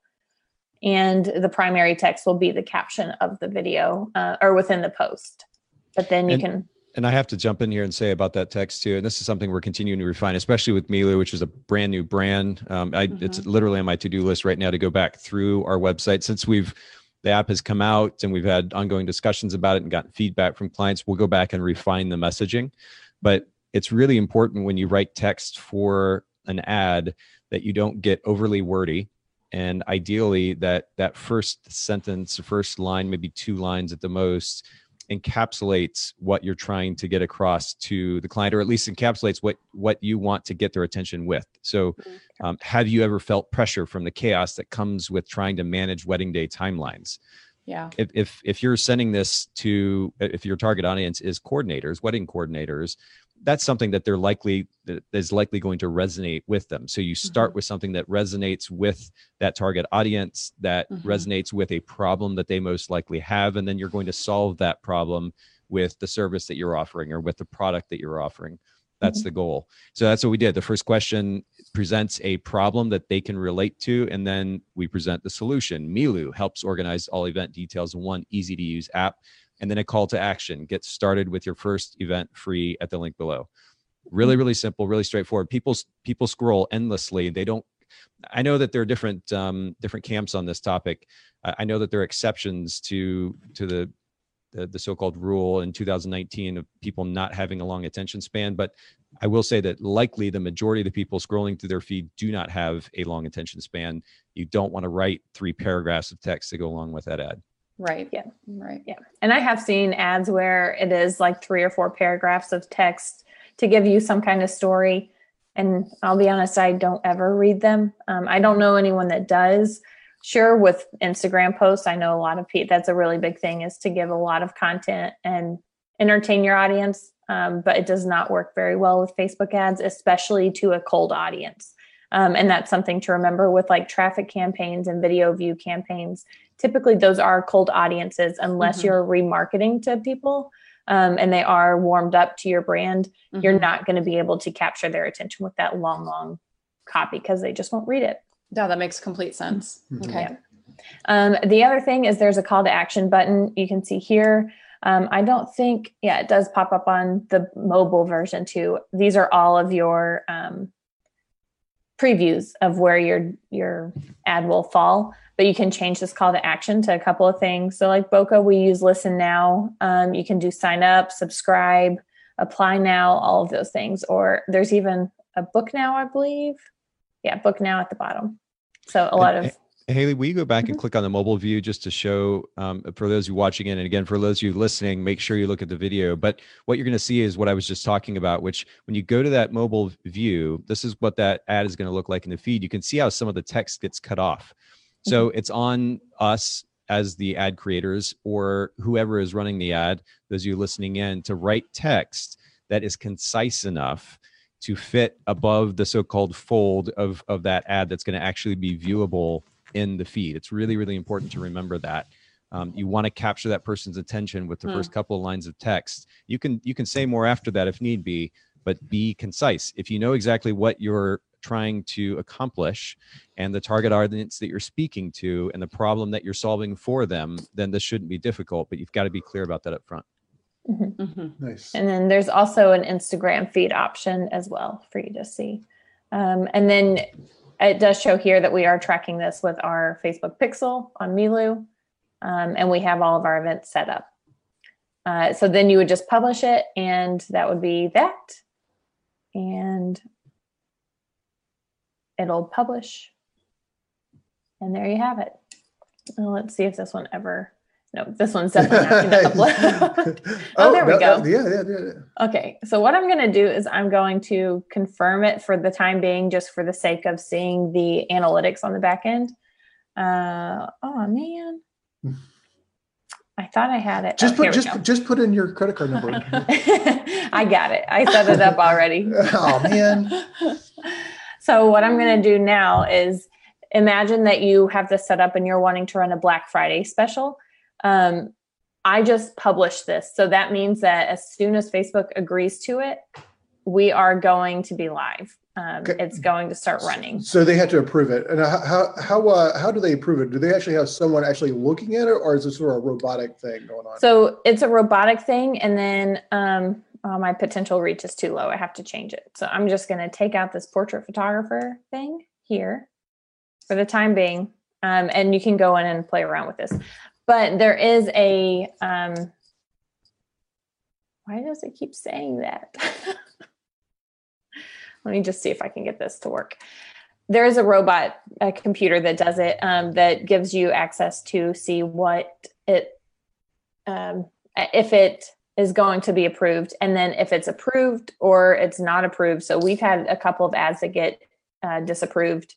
And the primary text will be the caption of the video uh, or within the post. But then you And- can And I have to jump in here and say about that text too. And this is something we're continuing to refine, especially with Milu, which is a brand new brand. Um, I, It's literally on my to do list right now to go back through our website since we've the app has come out and we've had ongoing discussions about it and gotten feedback from clients. We'll go back and refine the messaging, but it's really important when you write text for an ad that you don't get overly wordy. And ideally that that first sentence first line maybe two lines at the most encapsulates what you're trying to get across to the client or at least encapsulates what what you want to get their attention with. So um, have you ever felt pressure from the chaos that comes with trying to manage wedding day timelines? Yeah. if if if you're sending this to if your target audience is coordinators wedding coordinators that's something that they're likely that is likely going to resonate with them. So you start with something that resonates with that target audience that Mhm. resonates with a problem that they most likely have and then you're going to solve that problem with the service that you're offering or with the product that you're offering. That's the goal. So that's what we did. The first question presents a problem that they can relate to and then we present the solution. Milu helps organize all event details in one easy to use app and then a call to action. Get started with your first event free at the link below. Really really simple really straightforward. People people scroll endlessly. They don't i know that there are different um, different camps on this topic. I, I know that there are exceptions to to the the, the so-called rule in 2019 of people not having a long attention span but i will say that likely the majority of the people scrolling through their feed do not have a long attention span. You don't want to write three paragraphs of text to go along with that ad Right. Yeah. Right. Yeah. And I have seen ads where it is like three or four paragraphs of text to give you some kind of story. And I'll be honest, I don't ever read them. Um, I don't know anyone that does. Sure, with Instagram posts, I know a lot of people, that's a really big thing is to give a lot of content and entertain your audience. Um, but it does not work very well with Facebook ads, especially to a cold audience. Um, and that's something to remember with like traffic campaigns and video view campaigns typically those are cold audiences unless Mhm. you're remarketing to people um, and they are warmed up to your brand you're Mhm. not going to be able to capture their attention with that long long copy because they just won't read it Yeah, that makes complete sense. Mhm. Okay. Yeah. um, the other thing is there's a call to action button you can see here um, i don't think yeah it does pop up on the mobile version too these are all of your um, previews of where your your ad will fall but you can change this call to action to a couple of things. So like Bokeh we use listen now. Um, you can do sign up subscribe apply now all of those things. Or there's even a book now i believe. Yeah book now at the bottom. So a lot of Haley, will you go back and Mhm. click on the mobile view just to show um, for those of you watching it, and again for those of you listening, make sure you look at the video. But what you're going to see is what I was just talking about. Which, when you go to that mobile view, this is what that ad is going to look like in the feed. You can see how some of the text gets cut off. So it's on us as the ad creators or whoever is running the ad, those of you listening in, to write text that is concise enough to fit above the so-called fold of of that ad that's going to actually be viewable in the feed. It's really, really important to remember that. Um, you want to capture that person's attention with the Hmm. first couple of lines of text. You can you can say more after that if need be, but be concise. If you know exactly what you're trying to accomplish and the target audience that you're speaking to and the problem that you're solving for them, then this shouldn't be difficult. But you've got to be clear about that up front. Mhm. Nice. And then there's also an Instagram feed option as well for you to see. Um, and then it does show here that we are tracking this with our Facebook Pixel on Milu. Um, and we have all of our events set up Uh, so then you would just publish it, and that would be that. And it'll publish. And there you have it. Well, let's see if this one ever. No, this one's definitely not going to upload. Oh, there we no, go. no, Yeah, yeah, yeah. Okay, so what I'm going to do is I'm going to confirm it for the time being, just for the sake of seeing the analytics on the back end. Uh, oh man, I thought I had it. Just Oh, put just just put in your credit card number. I got it. I set it up already. oh man. So what I'm going to do now is imagine that you have this set up and you're wanting to run a Black Friday special. Um, I just published this, so that means that as soon as Facebook agrees to it, we are going to be live. Um, It's going to start running. So they had to approve it. And how how how, uh, how do they approve it? Do they actually have someone actually looking at it, or is this sort of a robotic thing going on? So it's a robotic thing, and then um, oh, my potential reach is too low. I have to change it. So I'm just going to take out this portrait photographer thing here for the time being, um, and you can go in and play around with this. But there is a. Um, why does it keep saying that? Let me just see if I can get this to work. There is a robot, a computer that does it, um, that gives you access to see what it um, if it is going to be approved and then if it's approved or it's not approved so we've had a couple of ads that get uh, disapproved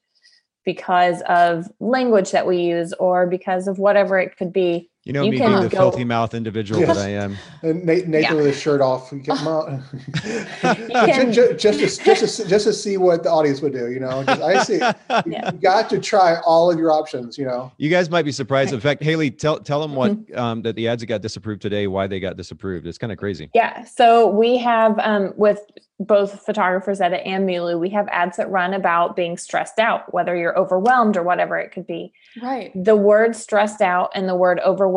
because of language that we use or because of whatever it could be You know You me being the go- filthy mouth individual Yes. that I am. And Nathan, Nathan Yeah. with his shirt off, we get him out. can- just, just, just, to, just, to, just to see what the audience would do, you know. 'Cause I see Yeah. you got to try all of your options, you know. You guys might be surprised. In fact, Haley, tell tell them what Mm-hmm. um, that the ads that got disapproved today, why they got disapproved. It's kind of crazy. yeah so we have um, with both photographers edit and Milu, we have ads that run about being stressed out whether you're overwhelmed or whatever it could be Right. the word stressed out and the word overwhelmed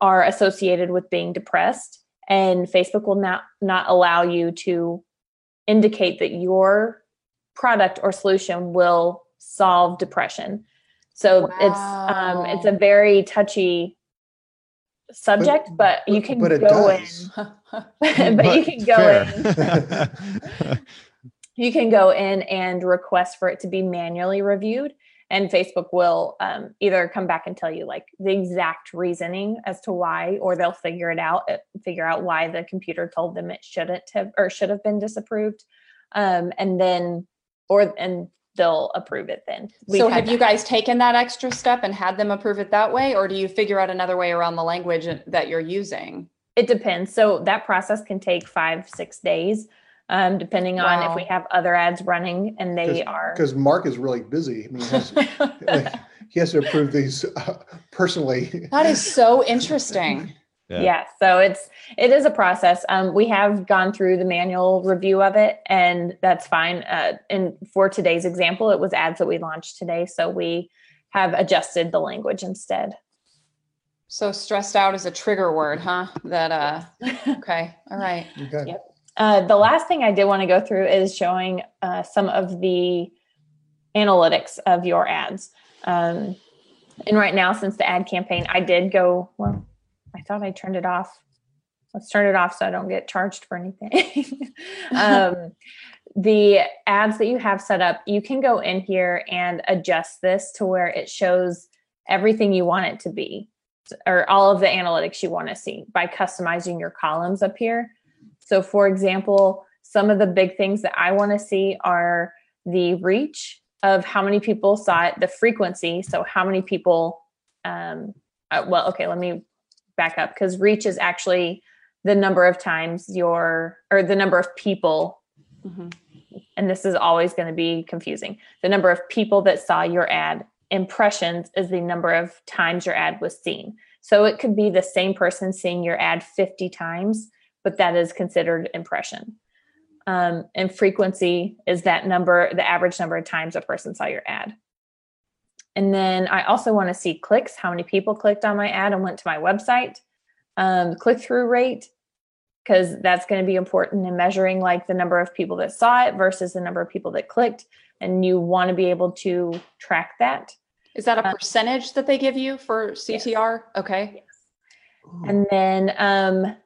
are associated with being depressed. And facebook will not not allow you to indicate that your product or solution will solve depression. So it's um it's a very touchy subject but, you can but go does. in but, you can go fair. in. You can go in and request for it to be manually reviewed and facebook will um, either come back and tell you like the exact reasoning as to why or they'll figure it out uh, figure out why the computer told them it shouldn't have or should have been disapproved um, and then or and they'll approve it then We've so have you guys taken that extra step and had them approve it that way, or do you figure out another way around the language that you're using? It depends. So that process can take five, six days, um, depending on if we have other ads running and they are. Because Mark is really busy. I mean, he has, like, he has to approve these uh, personally. that is so interesting. Yeah. Yeah. So it's it is a process. Um, we have gone through the manual review of it, and that's fine. Uh, and for today's example, it was ads that we launched today, so we have adjusted the language instead. So stressed out is a trigger word, huh? That uh okay. All right. Okay. Yep. Uh, the last thing I did want to go through is showing uh, some of the analytics of your ads. Um, and right now, since the ad campaign, I did go, well, I thought I turned it off. Let's turn it off so I don't get charged for anything. um, the ads that you have set up, you can go in here and adjust this to where it shows everything you want it to be or all of the analytics you want to see by customizing your columns up here. So, for example, some of the big things that I want to see are the reach of how many people saw it, the frequency. So, how many people, um, uh, well, okay, let me back up because reach is actually the number of times your, or the number of people, Mhm. and this is always going to be confusing. The number of people that saw your ad. Impressions is the number of times your ad was seen. So, it could be the same person seeing your ad 50 times but that is considered impression. Um, and frequency is that number, the average number of times a person saw your ad. And then I also want to see clicks, how many people clicked on my ad and went to my website, um, click through rate, because that's going to be important in measuring like the number of people that saw it versus the number of people that clicked. And you want to be able to track that. Is that a Uh, percentage that they give you for CTR? Okay. Yes. and then um,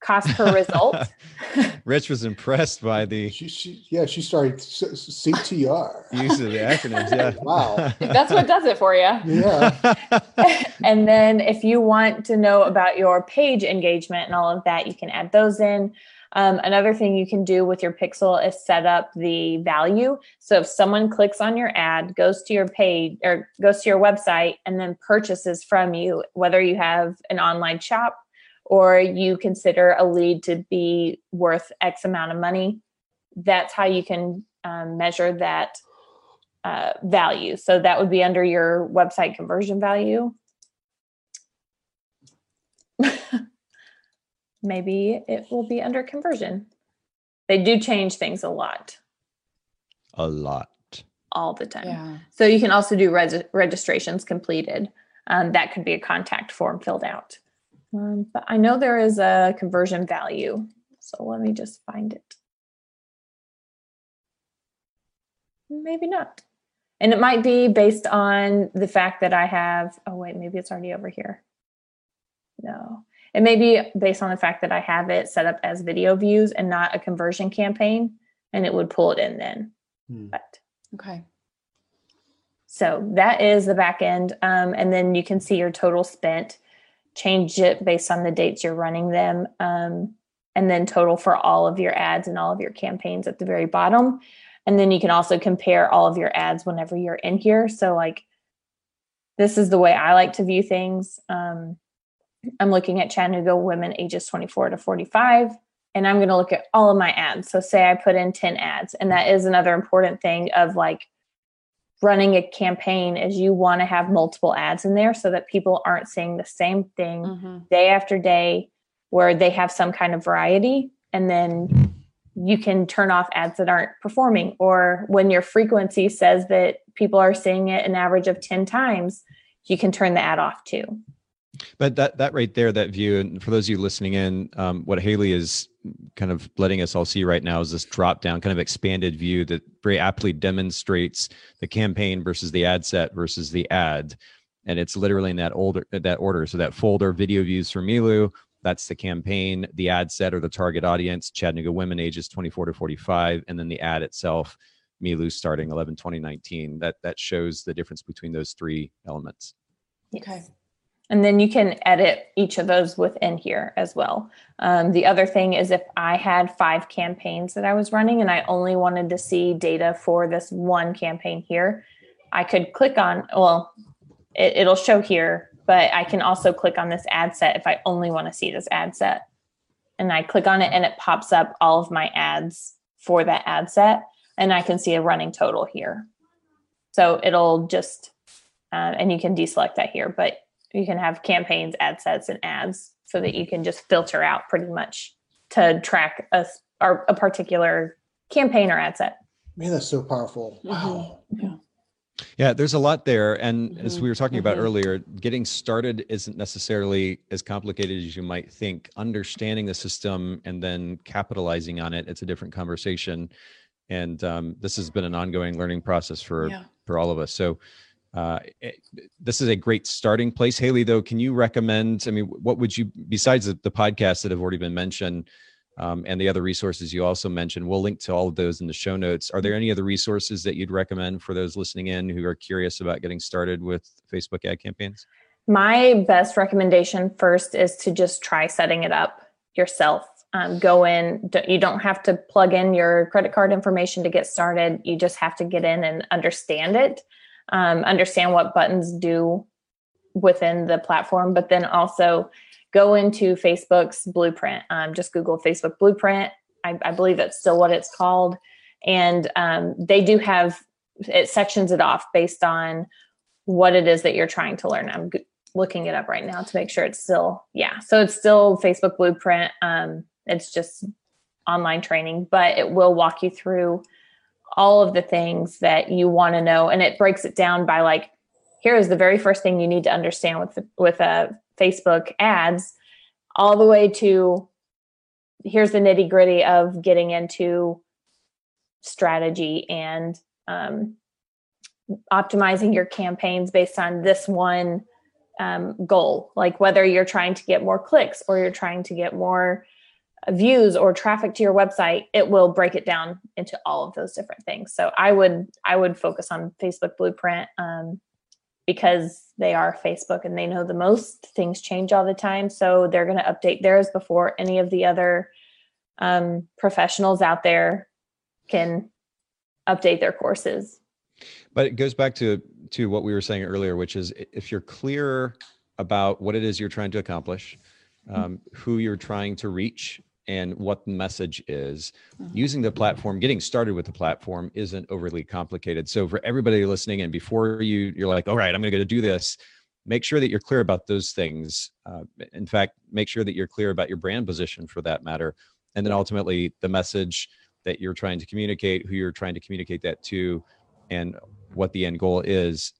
cost per result. Rich was impressed by the She, she, yeah, she started s- s- CTR. use of the acronyms. Yeah. Wow. That's what does it for you. Yeah. and then if you want to know about your page engagement and all of that, you can add those in. Um, another thing you can do with your pixel is set up the value. So if someone clicks on your ad, goes to your page or goes to your website, and then purchases from you, whether you have an online shop or you consider a lead to be worth X amount of money, that's how you can um, measure that uh, value. So that would be under your website conversion value. Maybe it will be under conversion. They do change things a lot, A lot. all the time. Yeah. So you can also do reg- registrations completed. Um, that could be a contact form filled out. Um, but I know there is a conversion value. So let me just find it. Maybe not. And it might be based on the fact that I have, oh, wait, maybe it's already over here. No. It may be based on the fact that I have it set up as video views and not a conversion campaign, and it would pull it in then. Hmm. But Okay. so that is the back end. Um, and then you can see your total spent, change it based on the dates you're running them, um, and then total for all of your ads and all of your campaigns at the very bottom. And then you can also compare all of your ads whenever you're in here. So, like, this is the way I like to view things. Um, I'm looking at Chattanooga women ages 24 to 45, and I'm going to look at all of my ads. So, say I put in 10 ads, and that is another important thing of like, running a campaign is you want to have multiple ads in there so that people aren't seeing the same thing Mhm. day after day where they have some kind of variety and then you can turn off ads that aren't performing. Or when your frequency says that people are seeing it an average of 10 times you can turn the ad off too. But that that right there, that view, and for those of you listening in, um, what Haley is kind of letting us all see right now is this drop down, kind of expanded view that very aptly demonstrates the campaign versus the ad set versus the ad, and it's literally in that older that order. So that folder, video views for Milu, that's the campaign, the ad set or the target audience, Chattanooga women ages 24 to 45, and then the ad itself, Milu starting 11 2019. That that shows the difference between those three elements. Okay. And then you can edit each of those within here as well. Um, the other thing is if I had five campaigns that I was running and I only wanted to see data for this one campaign here, I could click on, well, it, it'll show here, but I can also click on this ad set if I only want to see this ad set. And I click on it and it pops up all of my ads for that ad set. And I can see a running total here. So it'll just, uh, and you can deselect that here, but you can have campaigns, ad sets, and ads so that you can just filter out pretty much to track a, s- or a particular campaign or ad set. Man, that's so powerful. Wow. Yeah, Yeah, there's a lot there. And as Mhm, we were talking about mhm. earlier, getting started isn't necessarily as complicated as you might think. Understanding the system and then capitalizing on it, it's a different conversation. And um, this has been an ongoing learning process for Yeah. for all of us. So uh, it, this is a great starting place. Haley, though, can you recommend? I mean, what would you besides the, the podcasts that have already been mentioned? Um, and the other resources you also mentioned. We'll link to all of those in the show notes. Are there any other resources that you'd recommend for those listening in who are curious about getting started with Facebook ad campaigns? My best recommendation first is to just try setting it up yourself. Um, go in, you don't have to plug in your credit card information to get started. You just have to get in and understand it, um, understand what buttons do within the platform, but then also go into Facebook's blueprint. Um, just Google Facebook blueprint. I, I believe that's still what it's called. And um, they do have, it sections it off based on what it is that you're trying to learn. I'm g- looking it up right now to make sure it's still, yeah. So it's still Facebook blueprint. Um, it's just online training, but it will walk you through all of the things that you want to know. And it breaks it down by like, here is the very first thing you need to understand with with uh, Facebook ads, all the way to here's the nitty gritty of getting into strategy and um, optimizing your campaigns based on this one um, goal, like whether you're trying to get more clicks or you're trying to get more views or traffic to your website, it will break it down into all of those different things. So I would I would focus on Facebook Blueprint um, because they are Facebook and they know the most. Things change all the time, so they're going to update theirs before any of the other um, professionals out there can update their courses. But it goes back to to what we were saying earlier, which is if you're clear about what it is you're trying to accomplish, Mm-hmm. um, who you're trying to reach, and what the message is, Mhm. using the platform, getting started with the platform isn't overly complicated. So for everybody listening, and before you you're like, all right, I'm going to go do this. Make sure that you're clear about those things. Uh, in fact, make sure that you're clear about your brand position for that matter, and then ultimately the message that you're trying to communicate, who you're trying to communicate that to, and what the end goal is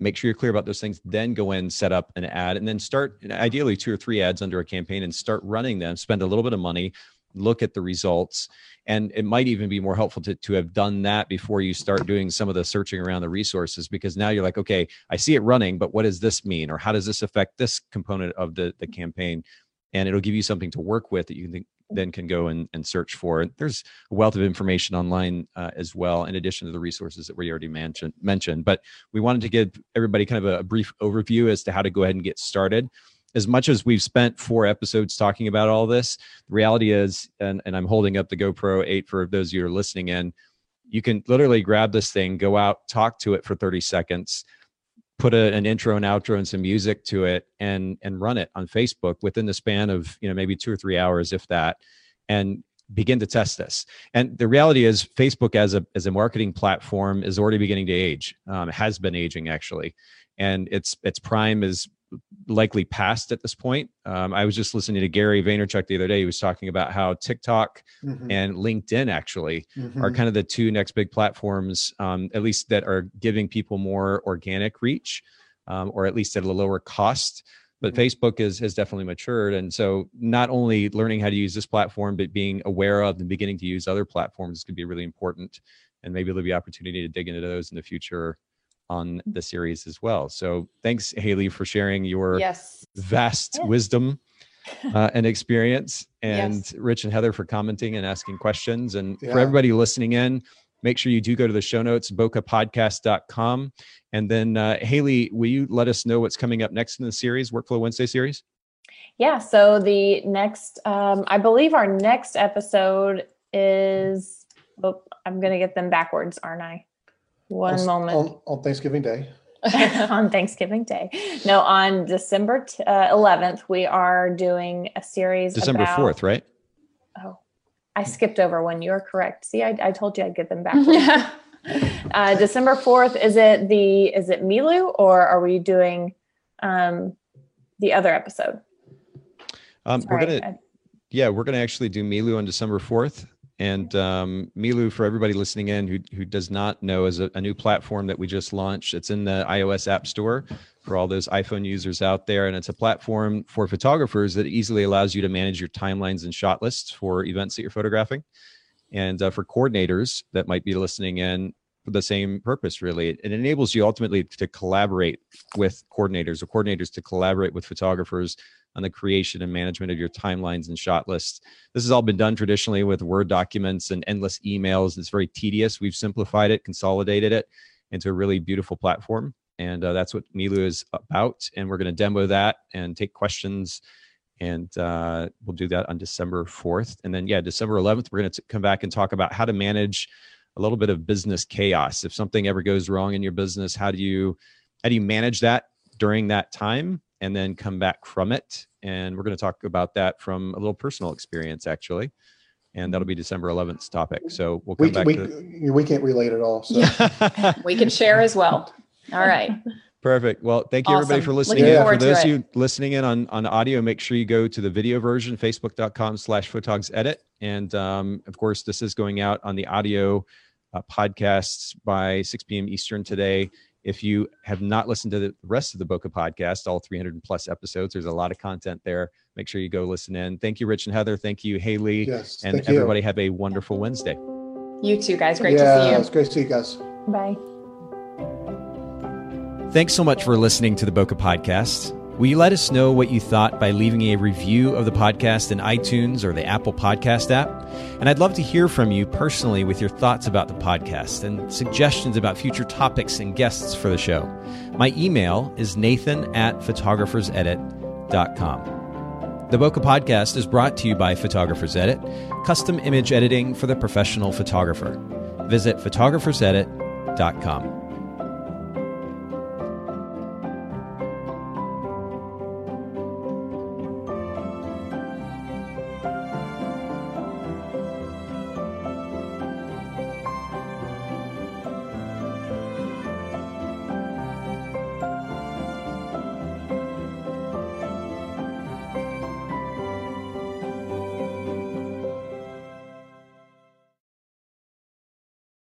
make sure you're clear about those things then go in set up an ad and then start ideally two or three ads under a campaign and start running them spend a little bit of money look at the results. And it might even be more helpful to, to have done that before you start doing some of the searching around the resources because now you're like okay i see it running but what does this mean? Or how does this affect this component of the, the campaign? And it'll give you something to work with that you can think, then can go and, and search for. There's a wealth of information online uh, as well, in addition to the resources that we already mentioned. Mentioned, but we wanted to give everybody kind of a, a brief overview as to how to go ahead and get started. As much as we've spent four episodes talking about all this, the reality is, and, and I'm holding up the GoPro 8 for those of you who are listening in, you can literally grab this thing, go out, talk to it for 30 seconds, put a, an intro and outro and some music to it and and run it on facebook within the span of you know maybe two or three hours if that and begin to test this. And the reality is facebook as a as a marketing platform is already beginning to age. Um, has been aging actually. And its its prime is likely past at this point um, i was just listening to gary vaynerchuk the other day he was talking about how tiktok Mhm, and linkedin actually are mhm. kind of the two next big platforms, um, at least that are giving people more organic reach, um, or at least at a lower cost. But Mhm. Facebook is, has definitely matured, and so not only learning how to use this platform, but being aware of and beginning to use other platforms is could be really important. And maybe there'll be opportunity to dig into those in the future on the series as well. So thanks, Haley, for sharing your Yes. vast Yeah. wisdom uh, and experience and Yes. rich and heather for commenting and asking questions and for everybody listening in make sure you do go to the show notes bokehpodcast.com and then uh, haley will you let us know what's coming up next in the series workflow wednesday series Yeah. So the next, um, I believe our next episode is. Oh, I'm gonna get them backwards, aren't I? One on, moment. on, on Thanksgiving Day. on Thanksgiving Day. No, on December t- uh, 11th, we are doing a series. december about, 4th right Oh, I skipped over one. You're correct. See, I, I told you I'd get them back. yeah. uh, December 4th, is it the, is it Milu or are we doing um, the other episode? um, we're gonna yeah we're gonna actually do milu on december 4th and um, milu for everybody listening in who, who does not know is a, a new platform that we just launched. It's in the ios app store for all those iphone users out there. And it's a platform for photographers that easily allows you to manage your timelines and shot lists for events that you're photographing. And uh, for coordinators that might be listening in for the same purpose really. It enables you ultimately to collaborate with coordinators or coordinators to collaborate with photographers on the creation and management of your timelines and shot lists. This has all been done traditionally with Word documents and endless emails. It's very tedious. We've simplified it, consolidated it into a really beautiful platform. And uh, that's what Milu is about. And we're going to demo that and take questions. And uh, we'll do that on December 4th. And then, yeah, December 11th, we're going to come back and talk about how to manage a little bit of business chaos. If something ever goes wrong in your business, how do you how do you manage that during that time and then come back from it. And we're going to talk about that from a little personal experience, actually. And that'll be December 11th topic. So we'll come We, back we, to we can't relate at all. So We can share as well. All right. Perfect. Well, thank you everybody for listening. Looking in. For those of you listening in on, on audio, make sure you go to the video version, facebook.com slash photogs edit. And um, of course, this is going out on the audio uh, podcasts by 6 p.m. Eastern today. If you have not listened to the rest of the Bokeh podcast, all 300 plus episodes, there's a lot of content there. Make sure you go listen in. Thank you, Rich and Heather. Thank you, Haley. yes, and thank you. everybody have a wonderful Wednesday. You too, guys. Great yeah, to see you. it's great to see you guys. Bye. Thanks so much for listening to the Bokeh Podcast. Will you let us know what you thought by leaving a review of the podcast in iTunes or the Apple Podcast app? And I'd love to hear from you personally with your thoughts about the podcast and suggestions about future topics and guests for the show. My email is nathan at photographersedit.com. The Bokeh Podcast is brought to you by Photographers Edit, custom image editing for the professional photographer. Visit photographersedit.com.